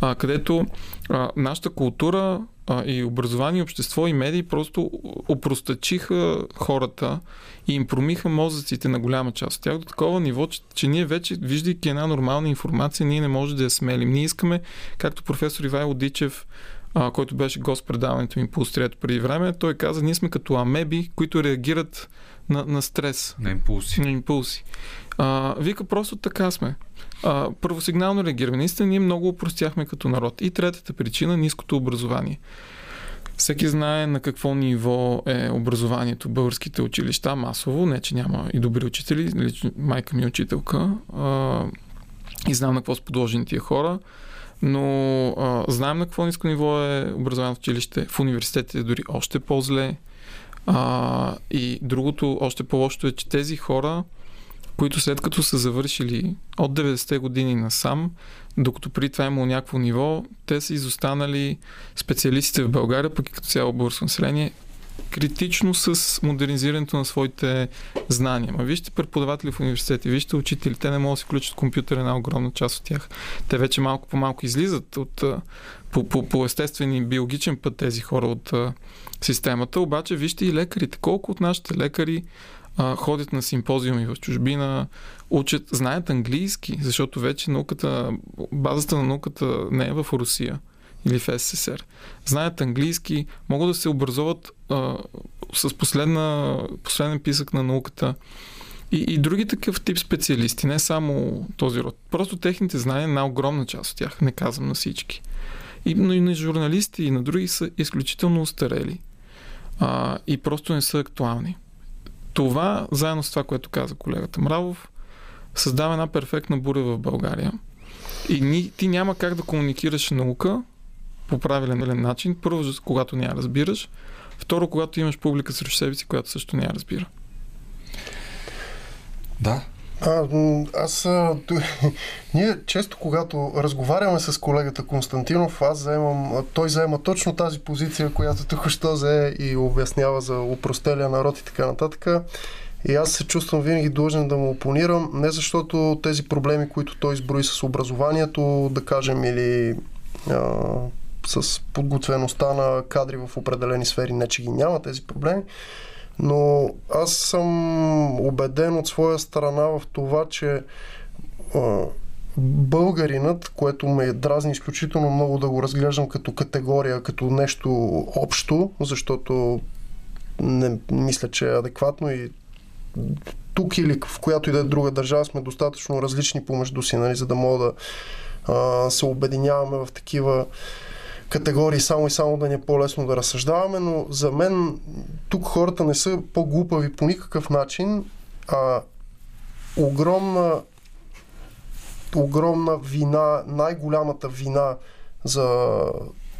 А, където а, нашата култура а, и образование, общество и медии просто опростачиха хората и им промиха мозъците на голяма част от тях до такова ниво, че, че ние вече, виждайки една нормална информация, ние не можем да я смелим. Ние искаме, както професор Ивайло Дичев, а, който беше гост предаването ми по Острието преди време, той каза, ние сме като амеби, които реагират на, на стрес. На импулси. На импулси. А, вика, просто така сме. Първосигнално реагираме. Наистина ние много упростяхме като народ. И третата причина ниското образование. Всеки знае на какво ниво е образованието българските училища масово. Не, че няма и добри учители. Лично майка ми е учителка. А, и знам на какво са подложени тия хора. Но а, знаем на какво ниско ниво е образованието в училище. В университетите дори още по-зле. А, и другото, още по-лошото е, че тези хора, които след като са завършили от 90-те години насам, докато при това имало някакво ниво, те са изостанали специалистите в България, пък и като цяло българско население, критично с модернизирането на своите знания. Ма вижте преподаватели в университети, вижте учители, те не могат да си включат компютър една огромна част от тях. Те вече малко по малко излизат от, по, по, по естествен и биологичен път тези хора от а, системата, обаче вижте и лекарите. Колко от нашите лекари ходят на симпозиуми в чужбина, учат, знаят английски, защото вече науката, базата на науката не е в Русия или в СССР. Знаят английски, могат да се образуват а, с последна, последен писък на науката. И, и други такъв тип специалисти, не само този род. Просто техните знания, на огромна част от тях, не казвам на всички. И, но и на журналисти, и на други са изключително устарели. А, и просто не са актуални. Това, заедно с това, което каза колегата Мравов, създава една перфектна буря в България. И ни, ти няма как да комуникираш наука по правилен начин. Първо, когато не я разбираш. Второ, когато имаш публика срещу себе си, която също не я разбира. Да. А, аз, ту, *laughs* ние често, когато разговаряме с колегата Константинов, аз заемам, той заема точно тази позиция, която тук що зае и обяснява за упростелия народ и така нататък. И аз се чувствам винаги длъжен да му опонирам, не защото тези проблеми, които той изброи с образованието, да кажем, или а, с подготвеността на кадри в определени сфери, не че ги няма тези проблеми, но аз съм убеден от своя страна в това, че българинът, което ме дразни изключително много да го разглеждам като категория, като нещо общо, защото не мисля, че е адекватно и тук или в която и да е друга държава сме достатъчно различни помежду си, нали, за да мога да а, се обединяваме в такива категории само и само да ни е по-лесно да разсъждаваме, но за мен тук хората не са по-глупави по никакъв начин, а огромна огромна вина, най-голямата вина за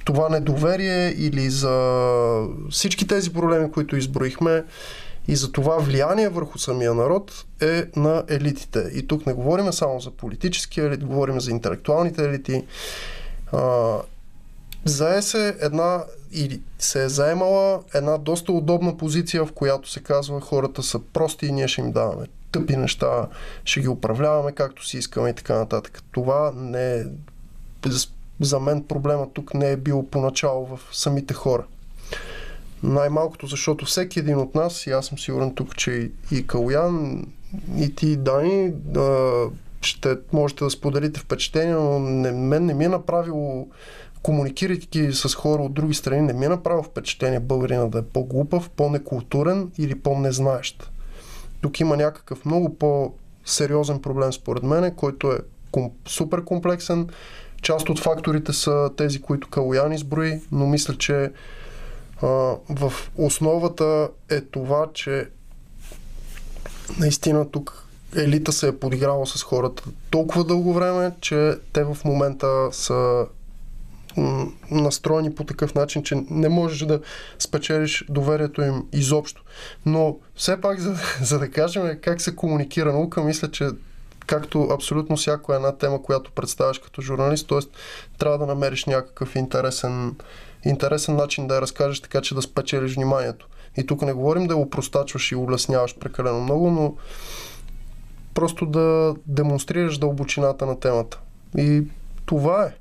това недоверие или за всички тези проблеми, които изброихме и за това влияние върху самия народ е на елитите. И тук не говорим само за политически елит, говорим за интелектуалните елити. Зае се една или се е заемала една доста удобна позиция, в която се казва хората са прости и ние ще им даваме тъпи неща, ще ги управляваме както си искаме и така нататък. Това не е за мен проблема тук не е бил поначало в самите хора. Най-малкото, защото всеки един от нас, и аз съм сигурен тук, че и Калуян, и ти, Дани, да, ще можете да споделите впечатление, но не, мен не ми е направило комуникирайки с хора от други страни, не ми е направило впечатление българина да е по-глупав, по-некултурен или по-незнаещ. Тук има някакъв много по-сериозен проблем според мен, който е супер комплексен. Част от факторите са тези, които Калоян изброи, но мисля, че а, в основата е това, че наистина тук елита се е подиграла с хората толкова дълго време, че те в момента са настроени по такъв начин, че не можеш да спечелиш доверието им изобщо. Но все пак, за, *laughs* за да кажем как се комуникира наука, мисля, че както абсолютно всяко една тема, която представяш като журналист, т.е. трябва да намериш някакъв интересен, интересен начин да я разкажеш, така че да спечелиш вниманието. И тук не говорим да го простачваш и улесняваш прекалено много, но просто да демонстрираш дълбочината на темата. И това е.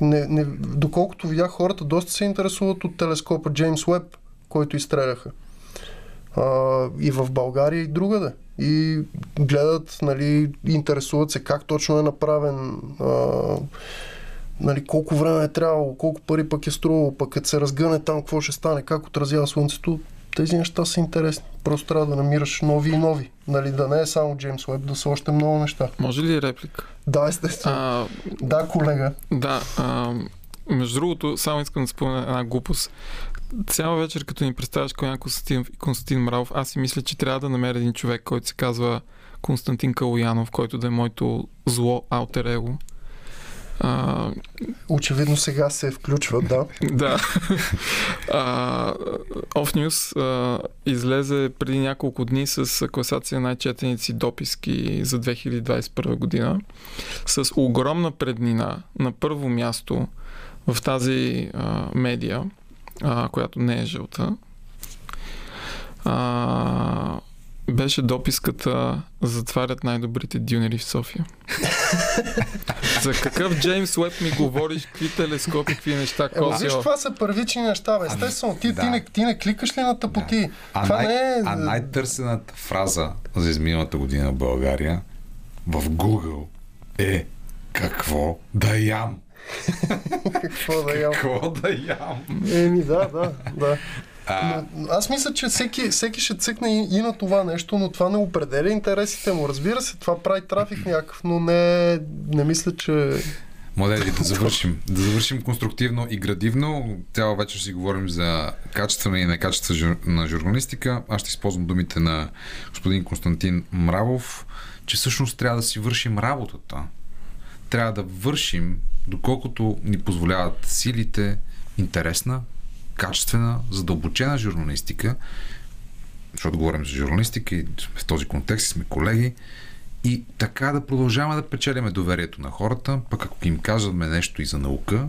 Не, не, доколкото видях, хората доста се интересуват от телескопа Джеймс Уеб, който изстреляха. А, и в България и другаде. И гледат, нали, интересуват се как точно е направен, а, нали, колко време е трябвало, колко пари пък е струвало, пък като се разгъне там, какво ще стане, как отразява слънцето. Тези неща са интересни. Просто трябва да намираш нови и нови. Нали, да не е само Джеймс Уеб, да са още много неща. Може ли реплика? Да, естествено. А, Да, колега. Да, а, между другото, само искам да спомня една глупост. Цяла вечер, като ни представяш Коян Константин, Константин Мравов, аз си мисля, че трябва да намеря един човек, който се казва Константин Калоянов, който да е моето зло аутер его. А, Очевидно сега се включва, да. *laughs* да. А, Off News а, излезе преди няколко дни с класация най-четеници дописки за 2021 година с огромна преднина на първо място в тази а, медия, а, която не е жълта, а, беше дописката затварят най-добрите дюнери в София. *laughs* За какъв Джеймс Уеб ми говориш, какви телескопи, какви неща, Ема, виж, козио? това са първични неща, бе. Естествено, ти, да. ти, не, ти не кликаш ли на тъпоти? А, това най- не е... а най-търсената фраза за изминалата година в България в Google е какво да ям? *laughs* Какво да ям? Какво да ям? Еми, да, да, да. А, Но, аз мисля, че всеки, всеки ще цъкне и, и на това нещо, но това не определя интересите му. Разбира се, това прави трафик някакъв, но не, не мисля, че... Младежи, да *laughs* завършим. Да завършим конструктивно и градивно. Цяла вечер си говорим за качествена и некачествена жур... на журналистика. Аз ще използвам думите на господин Константин Мравов, че всъщност трябва да си вършим работата. Трябва да вършим, доколкото ни позволяват силите, интересна, качествена, задълбочена журналистика, защото говорим за журналистика и в този контекст сме колеги, и така да продължаваме да печелиме доверието на хората, пък ако им казваме нещо и за наука,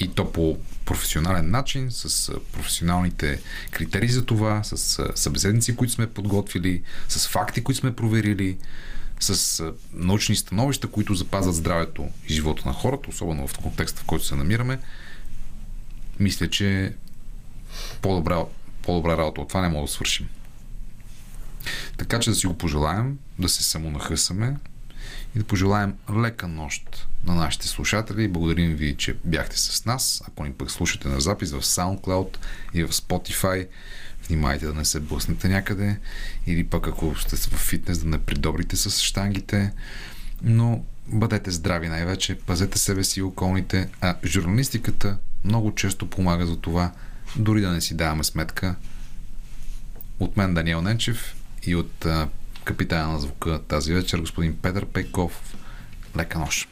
и то по професионален начин, с професионалните критерии за това, с събеседници, които сме подготвили, с факти, които сме проверили, с научни становища, които запазват здравето и живота на хората, особено в контекста, в който се намираме, мисля, че по-добра, по-добра работа от това не мога да свършим. Така че да си го пожелаем, да се самонахъсаме и да пожелаем лека нощ на нашите слушатели. Благодарим ви, че бяхте с нас. Ако ни пък слушате на запис в SoundCloud и в Spotify, внимайте да не се блъснете някъде или пък ако сте в фитнес да не придобрите с штангите. Но бъдете здрави най-вече, пазете себе си и околните, а журналистиката много често помага за това, дори да не си даваме сметка. От мен Даниел Ненчев и от капитана на звука тази вечер, господин Петър Пейков. Лека нощ!